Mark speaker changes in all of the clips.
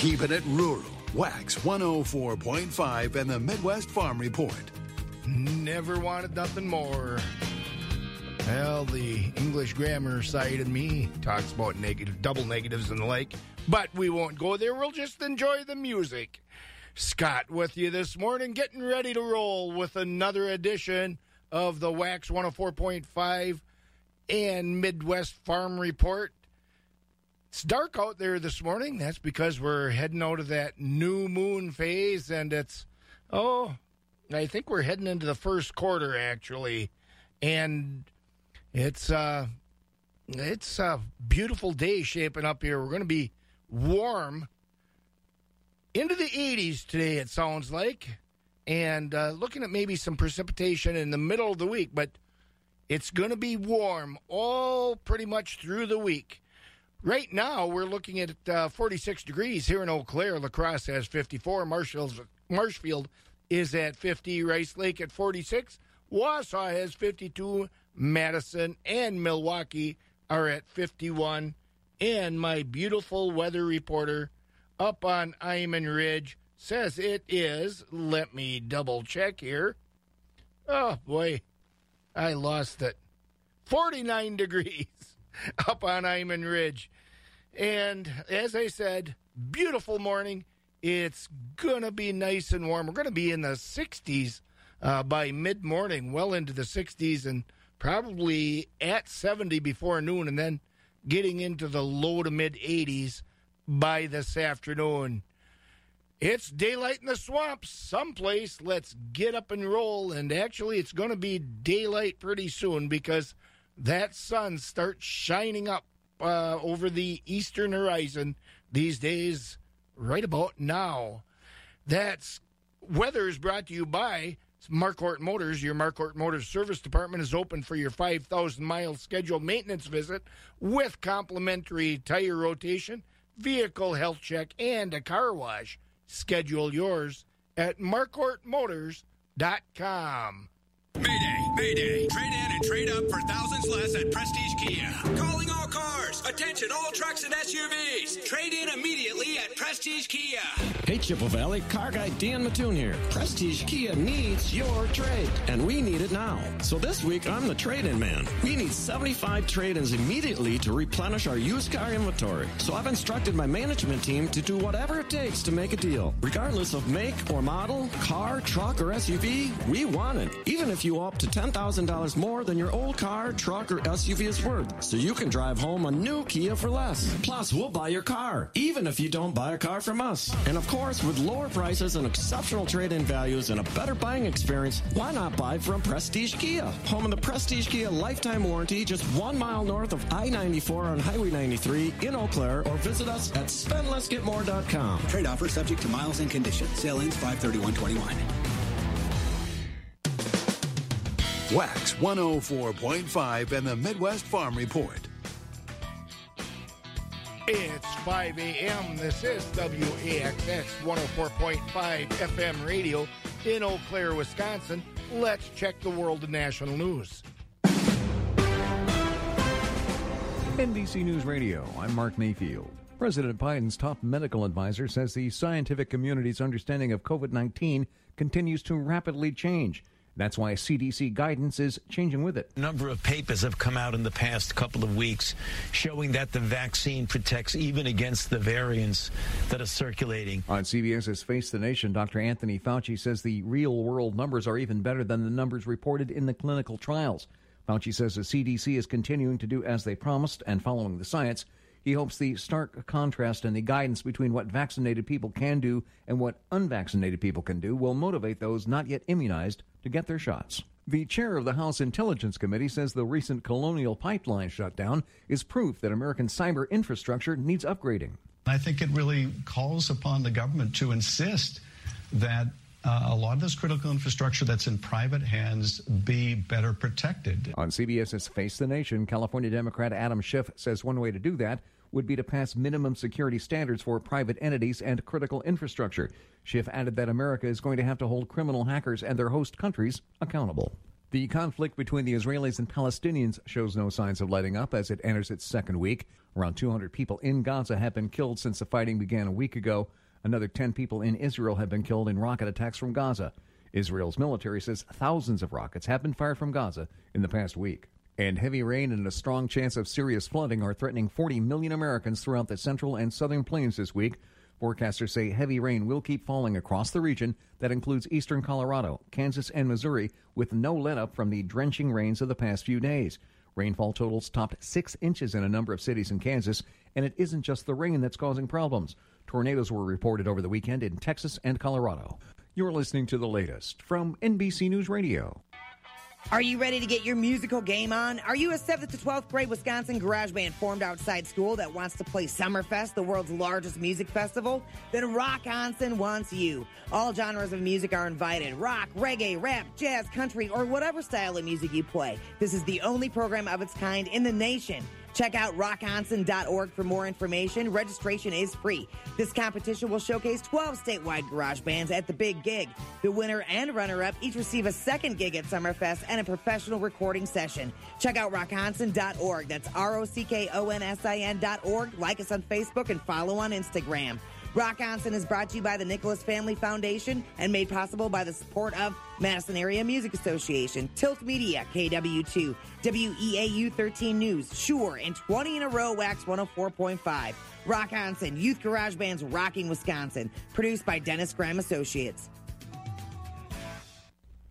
Speaker 1: Keeping it rural. Wax 104.5 and the Midwest Farm Report.
Speaker 2: Never wanted nothing more. Well, the English grammar side of me talks about negative, double negatives and the like, but we won't go there. We'll just enjoy the music. Scott with you this morning, getting ready to roll with another edition of the Wax 104.5 and Midwest Farm Report. It's dark out there this morning. That's because we're heading out of that new moon phase, and it's, oh, I think we're heading into the first quarter, actually. And it's, uh, it's a beautiful day shaping up here. We're going to be warm into the 80s today, it sounds like. And uh, looking at maybe some precipitation in the middle of the week, but it's going to be warm all pretty much through the week. Right now, we're looking at uh, 46 degrees here in Eau Claire. Lacrosse has 54. Marshall's, Marshfield is at 50. Rice Lake at 46. Wausau has 52. Madison and Milwaukee are at 51. And my beautiful weather reporter up on Iman Ridge says it is. Let me double check here. Oh, boy. I lost it. 49 degrees up on Iman Ridge. And as I said, beautiful morning. It's going to be nice and warm. We're going to be in the 60s uh, by mid morning, well into the 60s, and probably at 70 before noon, and then getting into the low to mid 80s by this afternoon. It's daylight in the swamps someplace. Let's get up and roll. And actually, it's going to be daylight pretty soon because that sun starts shining up uh, over the eastern horizon these days, right about now. That's weather is brought to you by Marquardt Motors. Your Marquardt Motors service department is open for your 5,000 mile scheduled maintenance visit with complimentary tire rotation, vehicle health check, and a car wash. Schedule yours at marquardtmotors.com.
Speaker 3: Mayday, Mayday. Trade in and trade up for thousands less at Prestige Kia. Calling all cars. Attention, all trucks and SUVs. Trade in immediately at Prestige Kia.
Speaker 4: Hey, Chippewa Valley, car guy Dan Mattoon here. Prestige Kia needs your trade, and we need it now. So this week, I'm the trade-in man. We need 75 trade-ins immediately to replenish our used car inventory. So I've instructed my management team to do whatever it takes to make a deal. Regardless of make or model, car, truck, or SUV, we want it. Even if you up to $10,000 more than your old car, truck, or SUV is worth, so you can drive home a new Kia for less. Plus, we'll buy your car, even if you don't buy a car from us. And of course, with lower prices and exceptional trade-in values and a better buying experience, why not buy from Prestige Kia? Home of the Prestige Kia lifetime warranty, just one mile north of I-94 on Highway 93 in Eau Claire, or visit us at spendlessgetmore.com.
Speaker 5: Trade offer subject to miles and conditions. Sale ends 531.21.
Speaker 1: Wax 104.5 and the Midwest Farm Report.
Speaker 2: It's 5 a.m. This is WAXX 104.5 FM radio in Eau Claire, Wisconsin. Let's check the world of national news.
Speaker 6: NBC News Radio, I'm Mark Mayfield. President Biden's top medical advisor says the scientific community's understanding of COVID 19 continues to rapidly change. That's why CDC guidance is changing with it.
Speaker 7: A number of papers have come out in the past couple of weeks showing that the vaccine protects even against the variants that are circulating.
Speaker 6: On CBS's Face the Nation, Dr. Anthony Fauci says the real world numbers are even better than the numbers reported in the clinical trials. Fauci says the CDC is continuing to do as they promised and following the science. He hopes the stark contrast in the guidance between what vaccinated people can do and what unvaccinated people can do will motivate those not yet immunized to get their shots. The chair of the House Intelligence Committee says the recent Colonial Pipeline shutdown is proof that American cyber infrastructure needs upgrading.
Speaker 8: I think it really calls upon the government to insist that uh, a lot of this critical infrastructure that's in private hands be better protected.
Speaker 6: On CBS's Face the Nation, California Democrat Adam Schiff says one way to do that would be to pass minimum security standards for private entities and critical infrastructure. Schiff added that America is going to have to hold criminal hackers and their host countries accountable. The conflict between the Israelis and Palestinians shows no signs of letting up as it enters its second week. Around 200 people in Gaza have been killed since the fighting began a week ago. Another 10 people in Israel have been killed in rocket attacks from Gaza. Israel's military says thousands of rockets have been fired from Gaza in the past week. And heavy rain and a strong chance of serious flooding are threatening 40 million Americans throughout the central and southern plains this week. Forecasters say heavy rain will keep falling across the region that includes eastern Colorado, Kansas, and Missouri, with no let up from the drenching rains of the past few days. Rainfall totals topped six inches in a number of cities in Kansas, and it isn't just the rain that's causing problems. Tornadoes were reported over the weekend in Texas and Colorado. You're listening to the latest from NBC News Radio.
Speaker 9: Are you ready to get your musical game on? Are you a 7th to 12th grade Wisconsin garage band formed outside school that wants to play Summerfest, the world's largest music festival? Then Rockonsin wants you. All genres of music are invited rock, reggae, rap, jazz, country, or whatever style of music you play. This is the only program of its kind in the nation. Check out rockonsin.org for more information. Registration is free. This competition will showcase 12 statewide garage bands at the big gig. The winner and runner up each receive a second gig at Summerfest and a professional recording session. Check out rockonsin.org. That's R O C K O N S I N.org. Like us on Facebook and follow on Instagram. Rockonsin is brought to you by the Nicholas Family Foundation and made possible by the support of Madison Area Music Association, Tilt Media, KW2, WEAU 13 News, Sure, and 20 in a row, Wax 104.5. Rockonsin, Youth Garage Bands Rocking Wisconsin, produced by Dennis Graham Associates.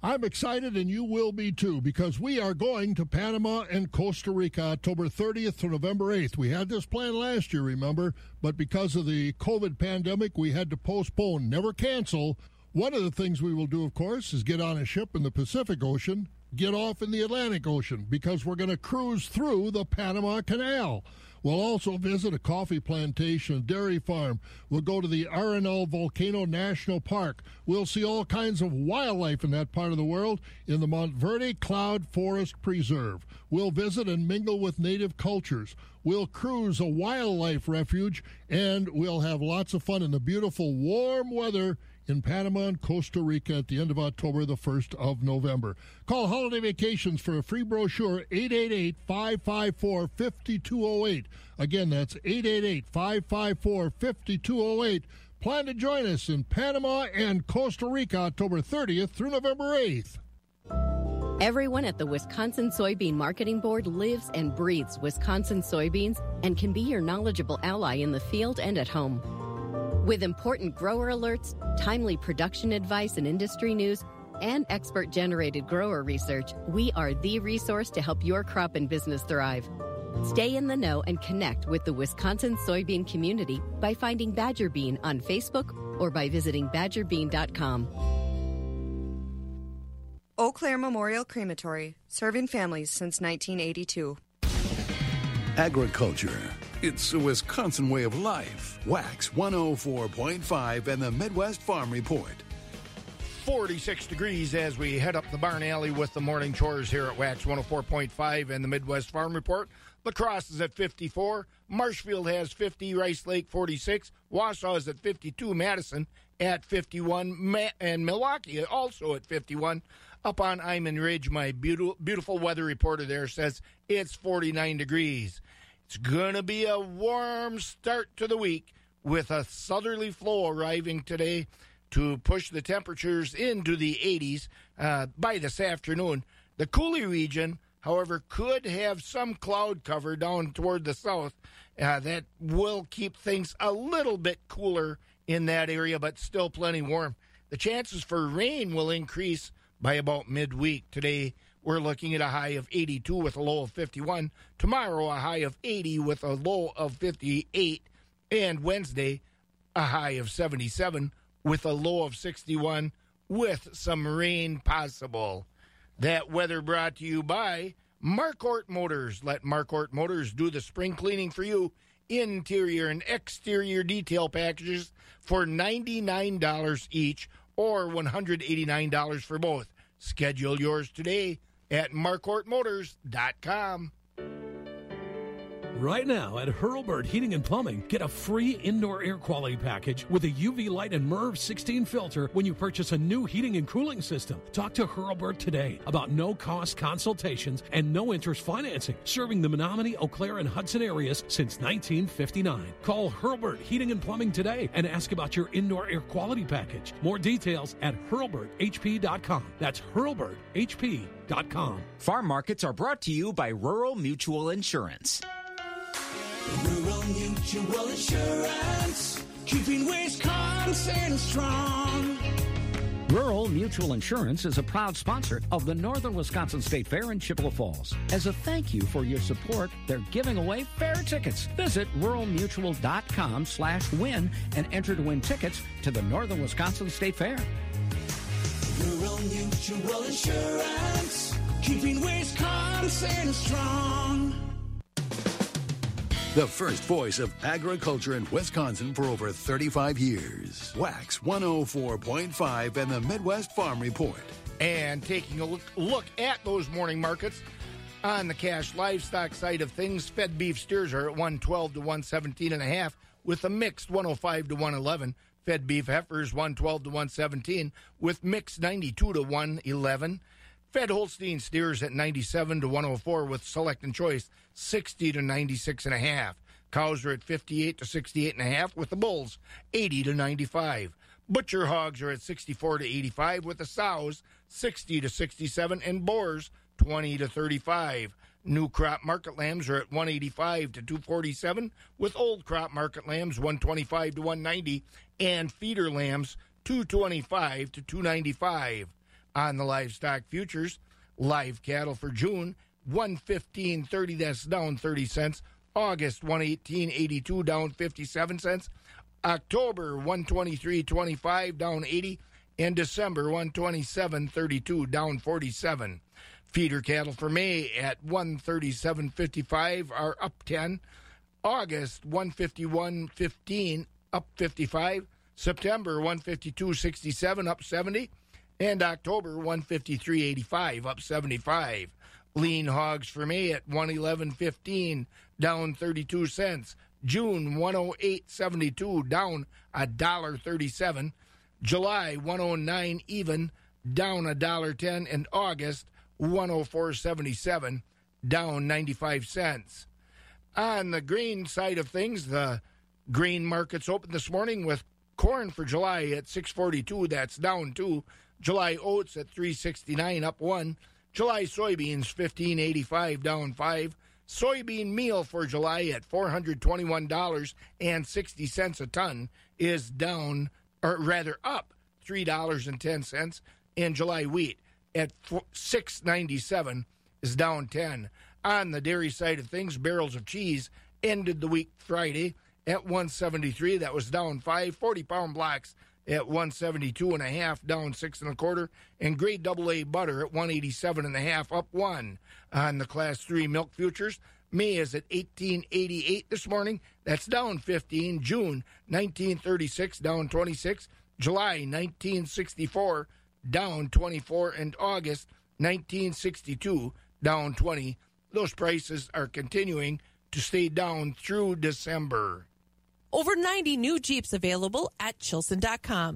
Speaker 10: I'm excited, and you will be too, because we are going to Panama and Costa Rica October 30th to November 8th. We had this plan last year, remember, but because of the COVID pandemic, we had to postpone, never cancel. One of the things we will do, of course, is get on a ship in the Pacific Ocean, get off in the Atlantic Ocean, because we're going to cruise through the Panama Canal. We'll also visit a coffee plantation, dairy farm. We'll go to the Arenal Volcano National Park. We'll see all kinds of wildlife in that part of the world in the Monteverde Cloud Forest Preserve. We'll visit and mingle with native cultures. We'll cruise a wildlife refuge, and we'll have lots of fun in the beautiful warm weather in Panama and Costa Rica at the end of October, the 1st of November. Call Holiday Vacations for a free brochure, 888 554 5208. Again, that's 888 554 5208. Plan to join us in Panama and Costa Rica October 30th through November 8th.
Speaker 11: Everyone at the Wisconsin Soybean Marketing Board lives and breathes Wisconsin soybeans and can be your knowledgeable ally in the field and at home. With important grower alerts, timely production advice and industry news, and expert generated grower research, we are the resource to help your crop and business thrive. Stay in the know and connect with the Wisconsin soybean community by finding Badger Bean on Facebook or by visiting badgerbean.com.
Speaker 12: Eau Claire Memorial Crematory, serving families since 1982.
Speaker 1: Agriculture. It's a Wisconsin way of life. Wax 104.5 and the Midwest Farm Report.
Speaker 2: 46 degrees as we head up the barn alley with the morning chores here at Wax 104.5 and the Midwest Farm Report. Lacrosse is at 54. Marshfield has 50. Rice Lake 46. Wausau is at 52. Madison at 51. Ma- and Milwaukee also at 51. Up on Iman Ridge, my beautiful, beautiful weather reporter there says it's 49 degrees. It's going to be a warm start to the week with a southerly flow arriving today to push the temperatures into the 80s uh, by this afternoon. The Coulee region, however, could have some cloud cover down toward the south. Uh, that will keep things a little bit cooler in that area, but still plenty warm. The chances for rain will increase by about midweek. Today, we're looking at a high of 82 with a low of 51. Tomorrow, a high of 80 with a low of 58. And Wednesday, a high of 77 with a low of 61 with some rain possible. That weather brought to you by Marquardt Motors. Let Marquardt Motors do the spring cleaning for you. Interior and exterior detail packages for $99 each or $189 for both. Schedule yours today at marquardtmotors.com.
Speaker 13: Right now at Hurlburt Heating and Plumbing, get a free indoor air quality package with a UV light and MERV 16 filter when you purchase a new heating and cooling system. Talk to Hurlburt today about no cost consultations and no interest financing, serving the Menomonie, Eau Claire, and Hudson areas since 1959. Call Hurlburt Heating and Plumbing today and ask about your indoor air quality package. More details at hurlburthp.com. That's hurlburthp.com.
Speaker 14: Farm markets are brought to you by Rural Mutual Insurance.
Speaker 15: Rural Mutual Insurance, keeping Wisconsin strong.
Speaker 16: Rural Mutual Insurance is a proud sponsor of the Northern Wisconsin State Fair in Chippewa Falls. As a thank you for your support, they're giving away fair tickets. Visit ruralmutual.com slash win and enter to win tickets to the Northern Wisconsin State Fair.
Speaker 15: Rural Mutual Insurance, keeping Wisconsin strong.
Speaker 1: The first voice of agriculture in Wisconsin for over 35 years. Wax 104.5 and the Midwest Farm Report.
Speaker 2: And taking a look, look at those morning markets on the cash livestock side of things, fed beef steers are at 112 to 117 and a half with a mixed 105 to 111. Fed beef heifers 112 to 117 with mixed 92 to 111. Fed Holstein steers at 97 to 104 with select and choice 60 to 96 and a half. Cows are at 58 to 68 and a half with the bulls 80 to 95. Butcher hogs are at 64 to 85 with the sows 60 to 67 and boars 20 to 35. New crop market lambs are at 185 to 247 with old crop market lambs 125 to 190 and feeder lambs 225 to 295 on the livestock futures. Live cattle for June, 115.30, that's down 30 cents. August, 118.82, down 57 cents. October, 123.25, down 80. And December, 127.32, down 47. Feeder cattle for May at 137.55 are up 10. August, 151.15, up 55. September, 152.67, up 70 and October 153.85 up 75. Lean hogs for May at 111.15 down 32 cents. June 108.72 down a dollar 37. July 109 even down a dollar 10 and August 104.77 down 95 cents. On the grain side of things, the grain markets opened this morning with corn for July at 642 that's down 2 July oats at 369 up 1. July soybeans 1585 down 5. Soybean meal for July at $421.60 a ton is down or rather up $3.10 and July wheat at 697 is down 10. On the dairy side of things, barrels of cheese ended the week Friday at 173 that was down 5 40 pound blocks at 172 and a half, down six and a quarter, and grade double A butter at 187 and a half, up one. On the class three milk futures, May is at 1888 this morning. That's down 15. June 1936 down 26. July 1964 down 24, and August 1962 down 20. Those prices are continuing to stay down through December.
Speaker 17: Over 90 new Jeeps available at Chilson.com.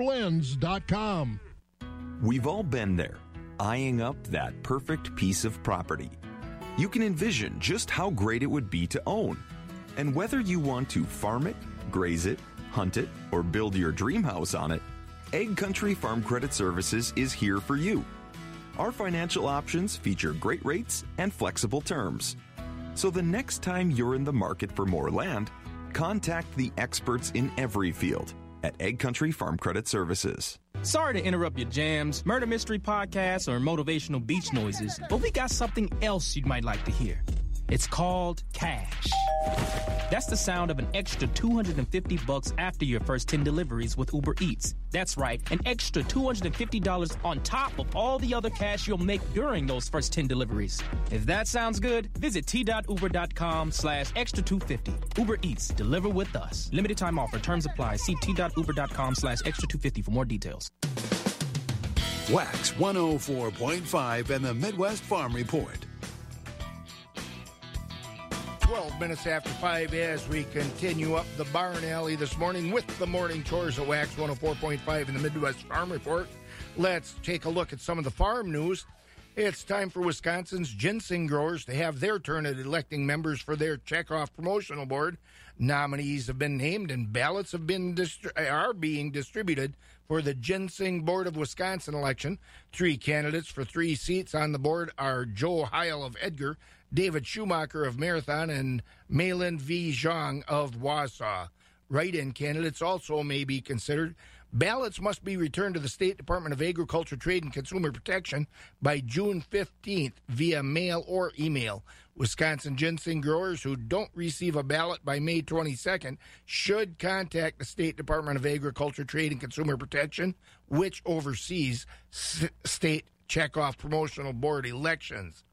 Speaker 10: blends.com.
Speaker 18: We've all been there, eyeing up that perfect piece of property. You can envision just how great it would be to own. And whether you want to farm it, graze it, hunt it, or build your dream house on it, Ag Country Farm Credit Services is here for you. Our financial options feature great rates and flexible terms. So the next time you're in the market for more land, contact the experts in every field at Ag Country Farm Credit Services.
Speaker 19: Sorry to interrupt your jams, murder mystery podcasts, or motivational beach noises, but we got something else you might like to hear. It's called cash. That's the sound of an extra 250 bucks after your first 10 deliveries with Uber Eats. That's right, an extra $250 on top of all the other cash you'll make during those first 10 deliveries. If that sounds good, visit t.uber.com slash extra 250. Uber Eats, deliver with us. Limited time offer, terms apply. See t.uber.com slash extra 250 for more details.
Speaker 1: Wax 104.5 and the Midwest Farm Report.
Speaker 2: 12 minutes after 5 as we continue up the barn alley this morning with the morning chores at Wax 104.5 in the Midwest Farm Report. Let's take a look at some of the farm news. It's time for Wisconsin's ginseng growers to have their turn at electing members for their checkoff promotional board. Nominees have been named and ballots have been distri- are being distributed for the Ginseng Board of Wisconsin election. Three candidates for three seats on the board are Joe Heil of Edgar, David Schumacher of Marathon, and Malin V. Zhang of Wausau. Write in candidates also may be considered. Ballots must be returned to the State Department of Agriculture, Trade, and Consumer Protection by June 15th via mail or email. Wisconsin ginseng growers who don't receive a ballot by May 22nd should contact the State Department of Agriculture, Trade, and Consumer Protection, which oversees state checkoff promotional board elections.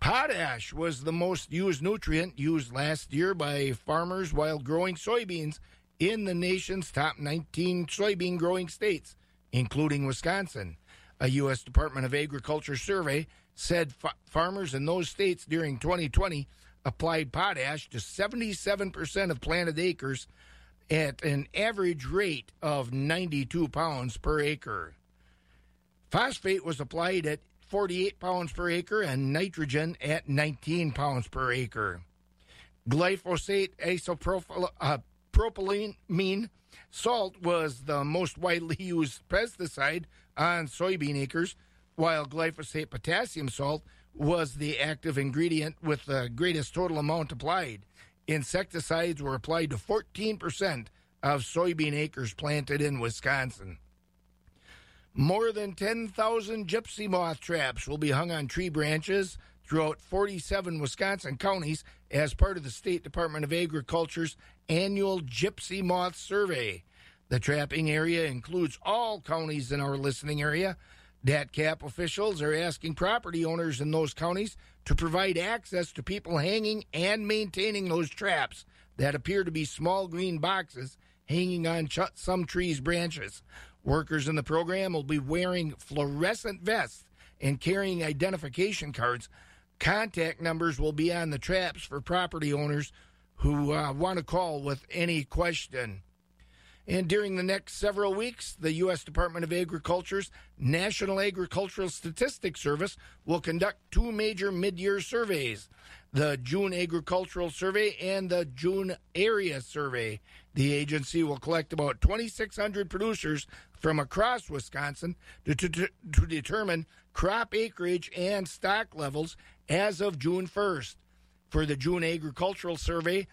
Speaker 2: Potash was the most used nutrient used last year by farmers while growing soybeans in the nation's top 19 soybean growing states, including Wisconsin. A U.S. Department of Agriculture survey said fa- farmers in those states during 2020 applied potash to 77% of planted acres at an average rate of 92 pounds per acre. Phosphate was applied at 48 pounds per acre and nitrogen at 19 pounds per acre. Glyphosate isopropylamine uh, salt was the most widely used pesticide on soybean acres, while glyphosate potassium salt was the active ingredient with the greatest total amount applied. Insecticides were applied to 14% of soybean acres planted in Wisconsin. More than 10,000 gypsy moth traps will be hung on tree branches throughout 47 Wisconsin counties as part of the State Department of Agriculture's annual Gypsy Moth Survey. The trapping area includes all counties in our listening area. DATCAP officials are asking property owners in those counties to provide access to people hanging and maintaining those traps that appear to be small green boxes hanging on ch- some trees' branches. Workers in the program will be wearing fluorescent vests and carrying identification cards. Contact numbers will be on the traps for property owners who uh, want to call with any question. And during the next several weeks, the U.S. Department of Agriculture's National Agricultural Statistics Service will conduct two major mid year surveys the June Agricultural Survey and the June Area Survey. The agency will collect about 2,600 producers from across Wisconsin to, to, to determine crop acreage and stock levels as of June 1st. For the June Agricultural Survey,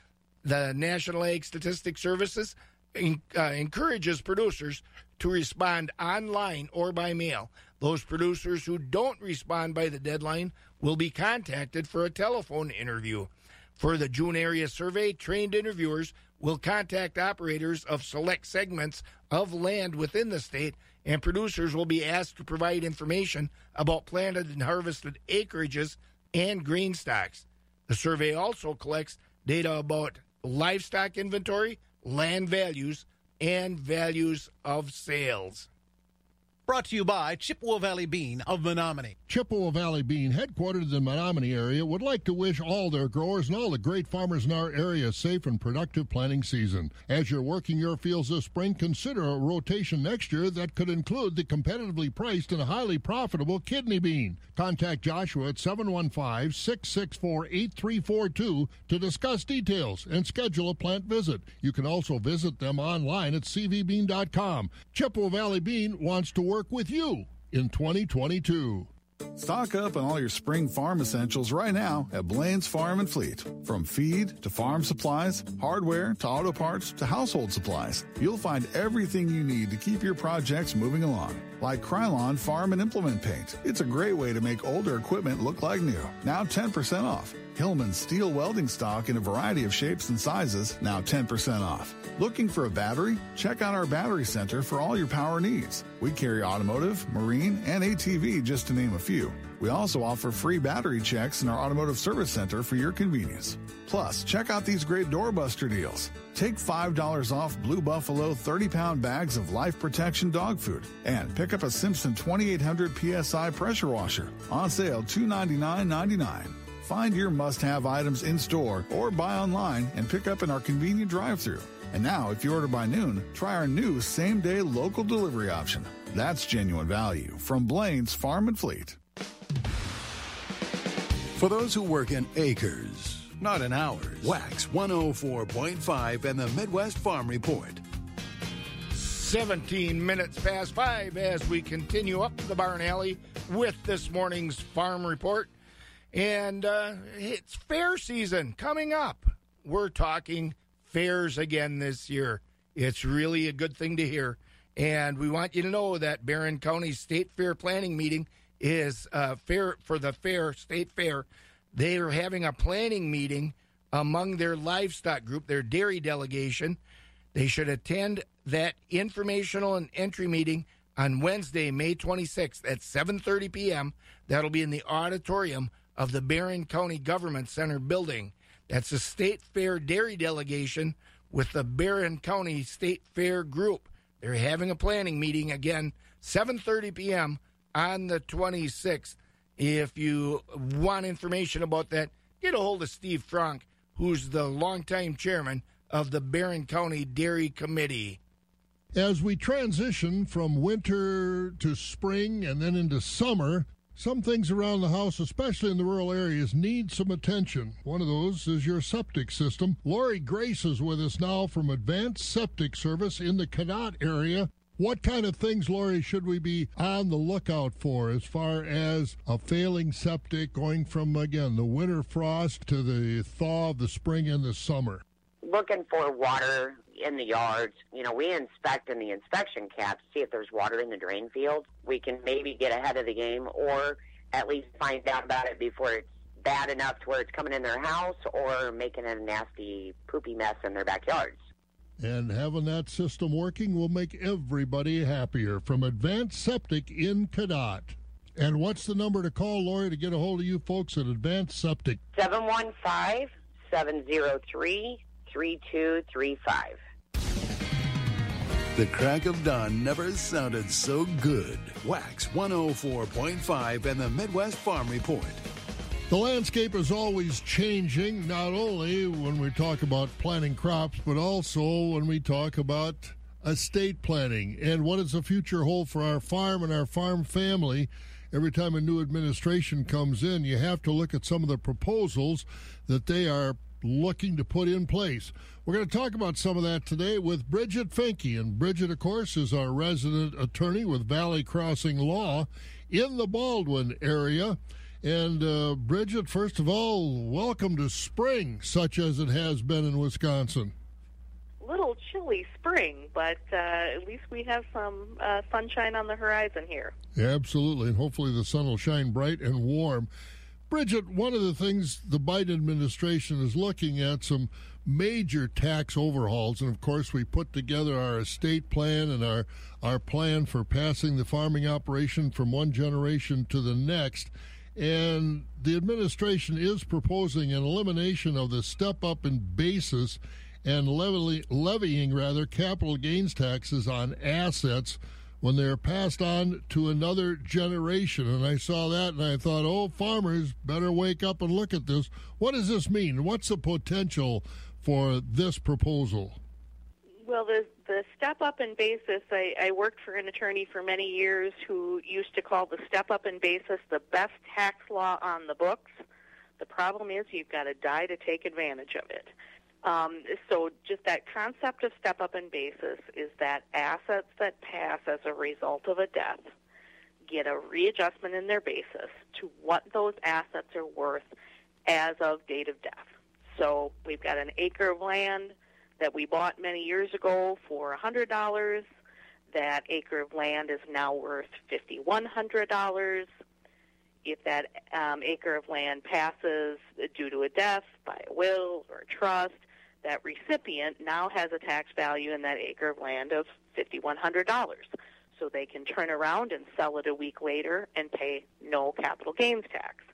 Speaker 2: the National Ag Statistics Services in, uh, encourages producers to respond online or by mail. Those producers who don't respond by the deadline will be contacted for a telephone interview. For the June area survey, trained interviewers will contact operators of select segments of land within the state, and producers will be asked to provide information about planted and harvested acreages and grain stocks. The survey also collects data about livestock inventory, land values, and values of sales.
Speaker 20: Brought to you by Chippewa Valley Bean of Menomonie.
Speaker 10: Chippewa Valley Bean, headquartered in the Menomonie area, would like to wish all their growers and all the great farmers in our area a safe and productive planting season. As you're working your fields this spring, consider a rotation next year that could include the competitively priced and highly profitable kidney bean. Contact Joshua at 715 664 8342 to discuss details and schedule a plant visit. You can also visit them online at cvbean.com. Chippewa Valley Bean wants to work with you in 2022.
Speaker 21: Stock up on all your spring farm essentials right now at Blaine's Farm and Fleet. From feed to farm supplies, hardware to auto parts to household supplies, you'll find everything you need to keep your projects moving along. Like Krylon Farm and Implement Paint. It's a great way to make older equipment look like new. Now 10% off. Hillman steel welding stock in a variety of shapes and sizes, now 10% off. Looking for a battery? Check out our battery center for all your power needs. We carry automotive, marine, and ATV, just to name a few. We also offer free battery checks in our automotive service center for your convenience. Plus, check out these great doorbuster deals. Take $5 off Blue Buffalo 30 pound bags of life protection dog food and pick up a Simpson 2800 PSI pressure washer on sale $299.99. Find your must have items in store or buy online and pick up in our convenient drive through. And now, if you order by noon, try our new same day local delivery option. That's genuine value from Blaine's Farm and Fleet.
Speaker 1: For those who work in acres, not in hours, Wax 104.5 and the Midwest Farm Report.
Speaker 2: 17 minutes past five as we continue up the barn alley with this morning's farm report. And uh, it's fair season coming up. We're talking fairs again this year. It's really a good thing to hear. And we want you to know that Barron County State Fair Planning Meeting is uh, fair for the fair, state fair. They are having a planning meeting among their livestock group, their dairy delegation. They should attend that informational and entry meeting on Wednesday, May 26th at 7:30 p.m. That'll be in the auditorium of the Barron County Government Center building. That's a state fair dairy delegation with the Barron County State Fair group. They're having a planning meeting again 7:30 p.m. on the 26th. If you want information about that, get a hold of Steve Frank, who's the longtime chairman of the Barron County Dairy Committee.
Speaker 10: As we transition from winter to spring and then into summer, some things around the house, especially in the rural areas, need some attention. One of those is your septic system. Lori Grace is with us now from Advanced Septic Service in the Cadott area. What kind of things, Lori, should we be on the lookout for as far as a failing septic going from, again, the winter frost to the thaw of the spring and the summer?
Speaker 22: Looking for water in the yards. You know, we inspect in the inspection caps, see if there's water in the drain field. We can maybe get ahead of the game or at least find out about it before it's bad enough to where it's coming in their house or making a nasty poopy mess in their backyards.
Speaker 10: And having that system working will make everybody happier from Advanced Septic in Cadott. And what's the number to call, Lori, to get a hold of you folks at Advanced Septic?
Speaker 22: 715 703 3235.
Speaker 1: The crack of dawn never sounded so good. Wax 104.5 and the Midwest Farm Report.
Speaker 10: The landscape is always changing, not only when we talk about planting crops, but also when we talk about estate planning and what does the future hold for our farm and our farm family. Every time a new administration comes in, you have to look at some of the proposals that they are looking to put in place. We're going to talk about some of that today with Bridget Finke. And Bridget, of course, is our resident attorney with Valley Crossing Law in the Baldwin area. And uh, Bridget, first of all, welcome to spring, such as it has been in Wisconsin.
Speaker 23: Little chilly spring, but uh, at least we have some uh, sunshine on the horizon here.
Speaker 10: Absolutely, and hopefully the sun will shine bright and warm. Bridget, one of the things the Biden administration is looking at some major tax overhauls, and of course we put together our estate plan and our our plan for passing the farming operation from one generation to the next. And the administration is proposing an elimination of the step up in basis and levy, levying rather capital gains taxes on assets when they're passed on to another generation. And I saw that and I thought, oh, farmers better wake up and look at this. What does this mean? What's the potential for this proposal?
Speaker 23: Well, the the step up in basis, I, I worked for an attorney for many years who used to call the step up in basis the best tax law on the books. The problem is you've got to die to take advantage of it. Um, so just that concept of step up in basis is that assets that pass as a result of a death get a readjustment in their basis to what those assets are worth as of date of death. So we've got an acre of land that we bought many years ago for $100. That acre of land is now worth $5,100. if that um, acre of land passes due to a death, by a will, or a trust, that recipient now has a tax value in that acre of land of $5,100. So they can turn around and sell it a week later and pay no capital gains tax.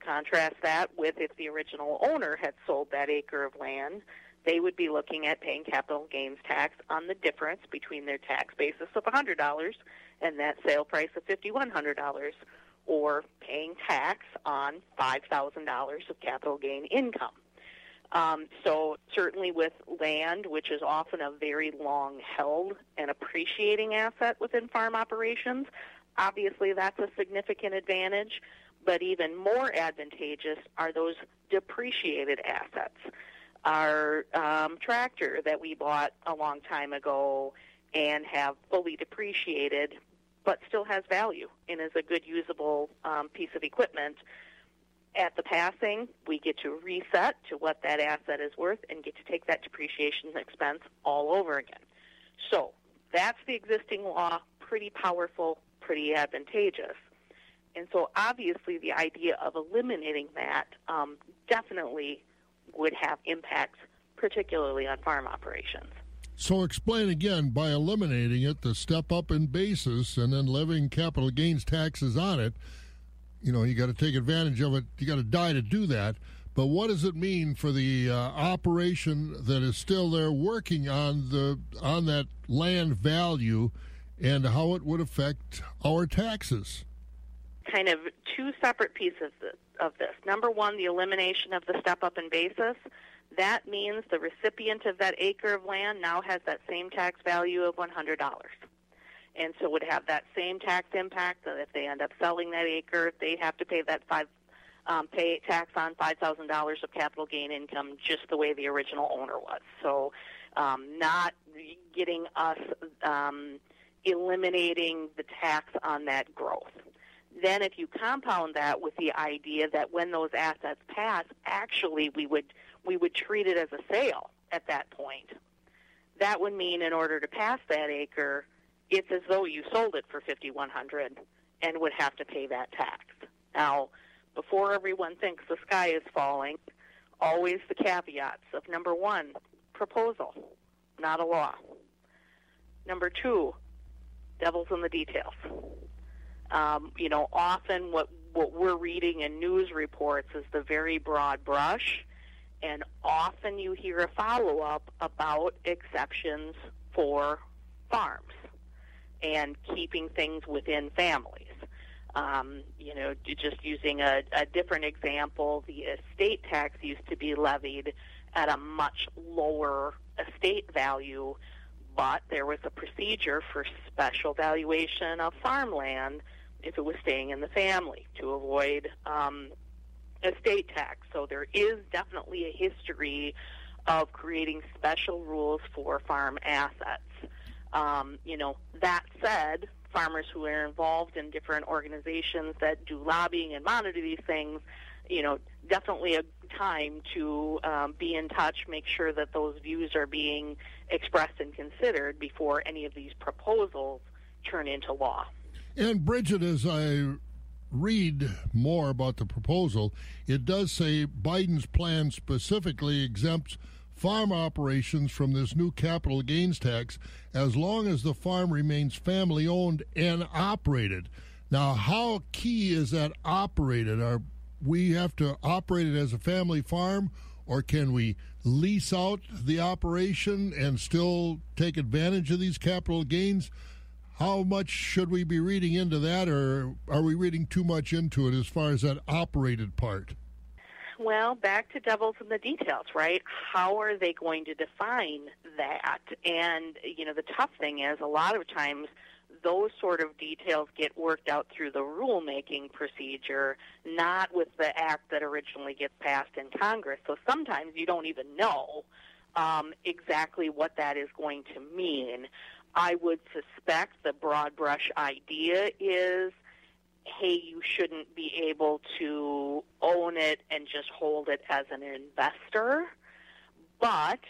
Speaker 23: Contrast that with if the original owner had sold that acre of land, they would be looking at paying capital gains tax on the difference between their tax basis of $100 and that sale price of $5,100 or paying tax on $5,000 of capital gain income. Um, so certainly with land, which is often a very long held and appreciating asset within farm operations, obviously that's a significant advantage. But even more advantageous are those depreciated assets. Our um, tractor that we bought a long time ago and have fully depreciated, but still has value and is a good usable um, piece of equipment. At the passing, we get to reset to what that asset is worth and get to take that depreciation expense all over again. So that's the existing law, pretty powerful, pretty advantageous. And so obviously the idea of eliminating that um, definitely would have impacts, particularly on farm operations.
Speaker 10: So explain again by eliminating it, the step up in basis, and then levying capital gains taxes on it. You know, you got to take advantage of it. You got to die to do that. But what does it mean for the uh, operation that is still there working on the on that land value, and how it would affect our taxes?
Speaker 23: Kind of two separate pieces of this. Number one, the elimination of the step up in basis. That means the recipient of that acre of land now has that same tax value of $100. And so would have that same tax impact that if they end up selling that acre, they have to pay that five um, pay tax on five thousand dollars of capital gain income, just the way the original owner was. So, um, not getting us um, eliminating the tax on that growth. Then, if you compound that with the idea that when those assets pass, actually we would we would treat it as a sale at that point. That would mean, in order to pass that acre, it's as though you sold it for fifty one hundred and would have to pay that tax. Now, before everyone thinks the sky is falling, always the caveats of number one, proposal, not a law. Number two, devil's in the details. Um, you know, often what what we're reading in news reports is the very broad brush, and often you hear a follow up about exceptions for farms and keeping things within families. Um, you know, just using a, a different example, the estate tax used to be levied at a much lower estate value, but there was a procedure for special valuation of farmland if it was staying in the family to avoid um, estate tax. So there is definitely a history of creating special rules for farm assets. Um, you know, that said, farmers who are involved in different organizations that do lobbying and monitor these things, you know, definitely a time to um, be in touch, make sure that those views are being expressed and considered before any of these proposals turn into law.
Speaker 10: And Bridget, as I read more about the proposal, it does say Biden's plan specifically exempts farm operations from this new capital gains tax as long as the farm remains family owned and operated. Now, how key is that operated? Are we have to operate it as a family farm, or can we lease out the operation and still take advantage of these capital gains? How much should we be reading into that, or are we reading too much into it as far as that operated part?
Speaker 23: Well, back to devils in the details, right? How are they going to define that? And, you know, the tough thing is a lot of times those sort of details get worked out through the rulemaking procedure, not with the act that originally gets passed in Congress. So sometimes you don't even know um, exactly what that is going to mean. I would suspect the broad brush idea is hey, you shouldn't be able to own it and just hold it as an investor. But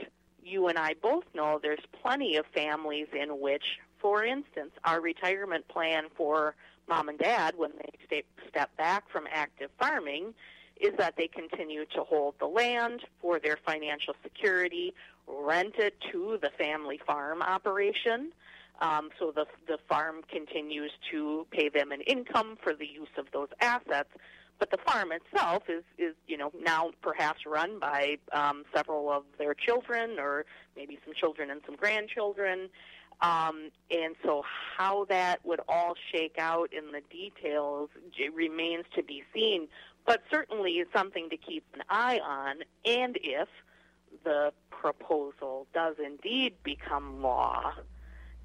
Speaker 23: you and I both know there's plenty of families in which, for instance, our retirement plan for mom and dad when they step step back from active farming is that they continue to hold the land for their financial security, rent it to the family farm operation. Um, so the the farm continues to pay them an income for the use of those assets, but the farm itself is is you know now perhaps run by um, several of their children or maybe some children and some grandchildren. Um, and so, how that would all shake out in the details remains to be seen. But certainly, it's something to keep an eye on. And if the proposal does indeed become law,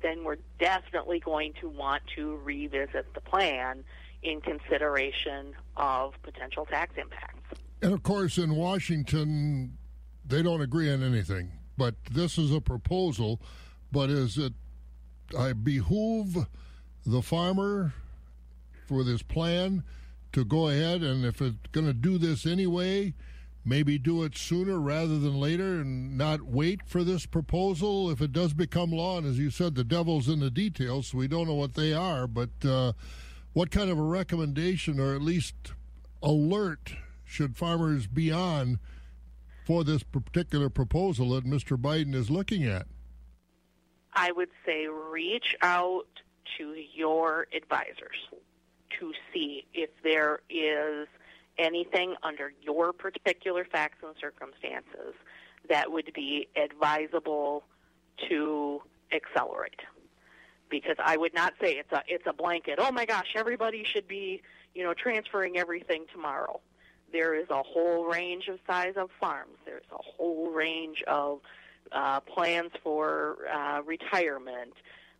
Speaker 23: then we're definitely going to want to revisit the plan in consideration of potential tax impacts.
Speaker 10: And of course, in Washington, they don't agree on anything. But this is a proposal. But is it I behoove the farmer for this plan to go ahead and if it's going to do this anyway, maybe do it sooner rather than later and not wait for this proposal if it does become law. And as you said, the devil's in the details, so we don't know what they are. But uh, what kind of a recommendation or at least alert should farmers be on for this particular proposal that Mr. Biden is looking at?
Speaker 23: I would say reach out to your advisors to see if there is anything under your particular facts and circumstances that would be advisable to accelerate. Because I would not say it's a it's a blanket. Oh my gosh, everybody should be you know transferring everything tomorrow. There is a whole range of size of farms. There's a whole range of uh, plans for uh, retirement.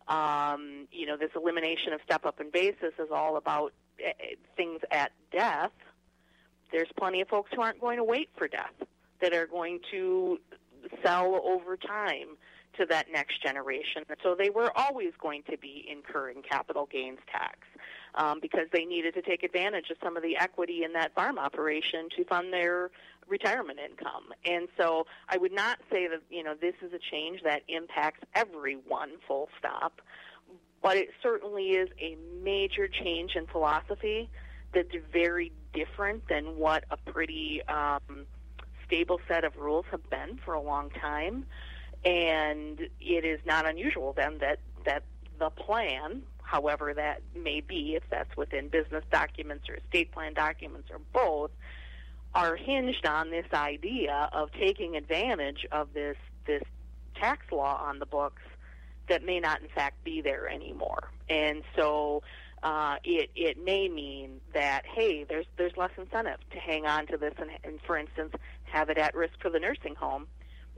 Speaker 23: Um, you know, this elimination of step up and basis is all about uh, things at death. There's plenty of folks who aren't going to wait for death, that are going to sell over time to that next generation. So they were always going to be incurring capital gains tax um, because they needed to take advantage of some of the equity in that farm operation to fund their retirement income. And so I would not say that, you know, this is a change that impacts everyone full stop, but it certainly is a major change in philosophy that's very different than what a pretty um, stable set of rules have been for a long time. And it is not unusual then that, that the plan, however that may be, if that's within business documents or estate plan documents or both, are hinged on this idea of taking advantage of this this tax law on the books that may not in fact be there anymore. And so uh, it it may mean that hey, there's there's less incentive to hang on to this and, and for instance have it at risk for the nursing home.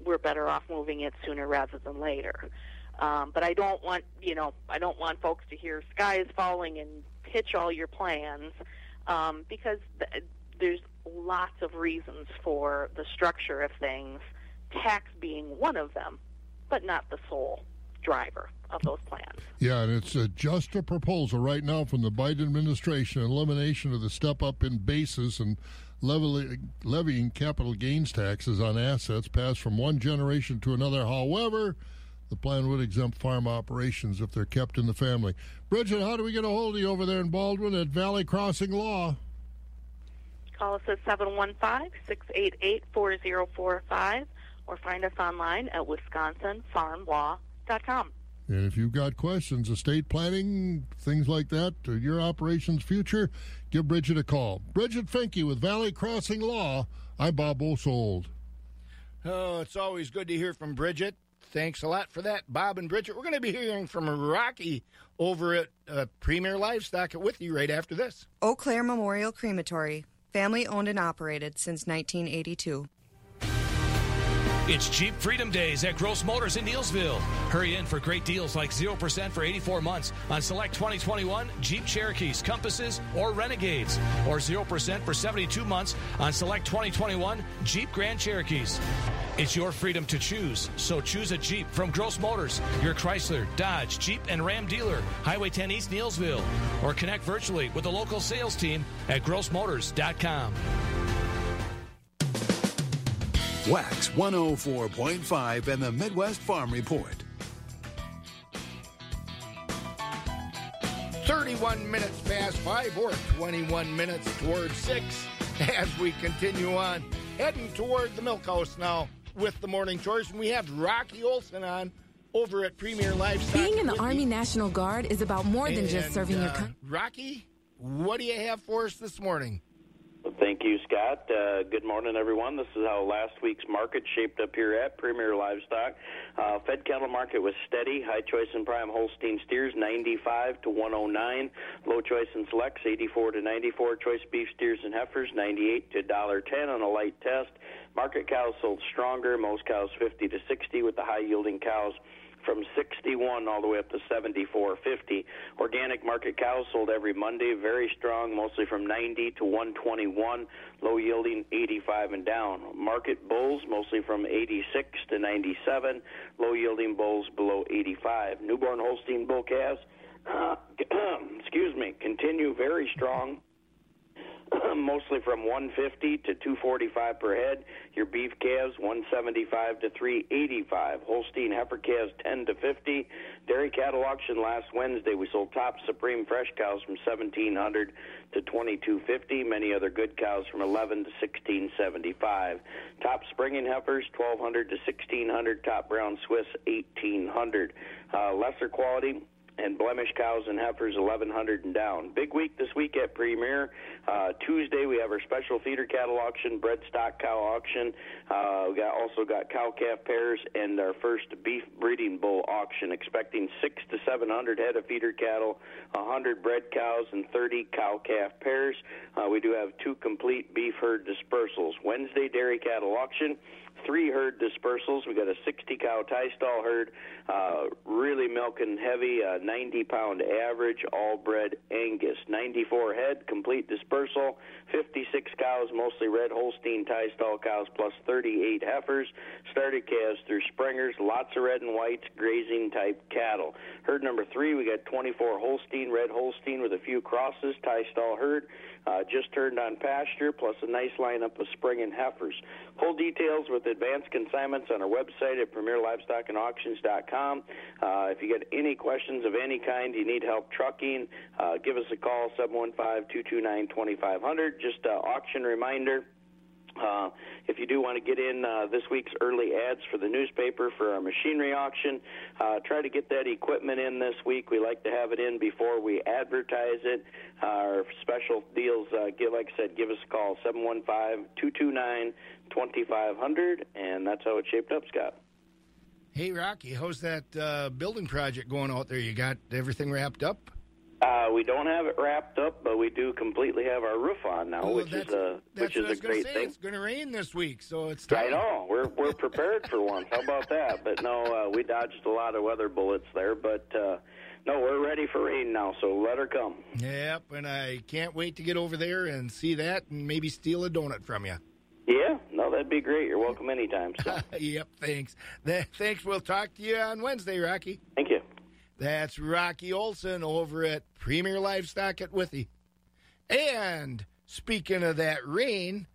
Speaker 23: We're better off moving it sooner rather than later. Um, but I don't want you know I don't want folks to hear sky is falling and pitch all your plans um, because th- there's lots of reasons for the structure of things, tax being one of them, but not the sole driver of those plans.
Speaker 10: Yeah, and it's uh, just a proposal right now from the Biden administration elimination of the step up in basis and leveling, levying capital gains taxes on assets passed from one generation to another. However, the plan would exempt farm operations if they're kept in the family. Bridget, how do we get a hold of you over there in Baldwin at Valley Crossing Law?
Speaker 23: Call us at 715 688 4045 or find us online at wisconsinfarmlaw.com.
Speaker 10: And if you've got questions, estate planning, things like that, or your operation's future, give Bridget a call. Bridget Finke with Valley Crossing Law. I'm Bob Bosold.
Speaker 2: Oh, it's always good to hear from Bridget. Thanks a lot for that, Bob and Bridget. We're going to be hearing from Rocky over at uh, Premier Livestock with you right after this.
Speaker 12: Eau Claire Memorial Crematory, Family owned and operated since 1982.
Speaker 24: It's Jeep Freedom Days at Gross Motors in Neillsville. Hurry in for great deals like 0% for 84 months on select 2021 Jeep Cherokees, Compasses, or Renegades, or 0% for 72 months on select 2021 Jeep Grand Cherokees. It's your freedom to choose, so choose a Jeep from Gross Motors, your Chrysler, Dodge, Jeep, and Ram dealer, Highway 10 East Neillsville, or connect virtually with the local sales team at grossmotors.com.
Speaker 1: Wax 104.5 and the Midwest Farm Report.
Speaker 2: 31 minutes past 5 or 21 minutes towards 6 as we continue on. Heading toward the Milk House now with the morning chores. And we have Rocky Olson on over at Premier Livestock.
Speaker 25: Being in the
Speaker 2: with me.
Speaker 25: Army National Guard is about more than just
Speaker 2: And,
Speaker 25: serving your
Speaker 2: uh,
Speaker 25: country.
Speaker 2: Rocky, what do you have for us this morning?
Speaker 26: Thank you, Scott. Uh, good morning, everyone. This is how last week's market shaped up here at Premier Livestock. Uh, Fed cattle market was steady. High choice and prime Holstein steers 95 to 109. Low choice and selects 84 to 94. Choice beef steers and heifers 98 to $1.10 on a light test. Market cows sold stronger. Most cows 50 to 60, with the high yielding cows from 61 all the way up to 74.50. Organic market cows sold every Monday, very strong, mostly from 90 to 121, low yielding 85 and down. Market bulls mostly from 86 to 97, low yielding bulls below 85. Newborn Holstein bull calves, uh, excuse me, continue very strong. mostly from 150 to 245 per head. Your beef calves 175 to 385. Holstein heifer calves 10 to 50. Dairy cattle auction last Wednesday we sold top supreme fresh cows from 1700 to 2250. Many other good cows from 11 to 1675. Top springing heifers 1200 to 1600. Top brown Swiss 1800. Uh, lesser quality and blemish cows and heifers 1100 and down. Big week this week at Premier. Uh, Tuesday we have our special feeder cattle auction, bred stock cow auction. Uh, we got also got cow calf pairs and our first beef breeding bull auction. Expecting six to 700 head of feeder cattle, 100 bred cows, and 30 cow calf pairs. Uh, we do have two complete beef herd dispersals. Wednesday dairy cattle auction three herd dispersals. We got a 60 cow tie stall herd, uh, really milking heavy, uh, 90 pound average, all bred Angus. 94 head, complete dispersal. 56 cows, mostly red Holstein tie stall cows, plus 38 heifers. Started calves through springers, lots of red and whites, grazing type cattle. Herd number three, we got 24 Holstein, red Holstein with a few crosses, tie stall herd. Uh, just turned on pasture, plus a nice lineup of spring and heifers. Full details with advanced consignments on our website at premierlivestockandauctions.com. Uh, if you get any questions of any kind, you need help trucking, uh, give us a call, 715-229-2500. Just uh, auction reminder. Uh, if you do want to get in uh, this week's early ads for the newspaper for our machinery auction, uh, try to get that equipment in this week. We like to have it in before we advertise it. our special deals, uh, give, like I said, give us a call, 715-229-2500, and that's how it shaped up, Scott.
Speaker 2: Hey, Rocky, how's that uh, building project going out there? You got everything wrapped up?
Speaker 26: Uh, we don't have it wrapped up, but we do completely have our roof on now,
Speaker 2: Well,
Speaker 26: which is a which is a great
Speaker 2: say.
Speaker 26: thing.
Speaker 2: It's going to rain this week, so it's
Speaker 26: I know we're we're prepared for once. How about that? But no, uh, we dodged a lot of weather bullets there. But uh, no, we're ready for rain now. So let her come.
Speaker 2: Yep, and I can't wait to get over there and see that and maybe steal a donut from you.
Speaker 26: Yeah, no, that'd be great. You're welcome anytime. So
Speaker 2: yep, thanks. Th- thanks. We'll talk to you on Wednesday, Rocky.
Speaker 26: thank you.
Speaker 2: That's Rocky Olson over at Premier Livestock at Withee. And speaking of that rain,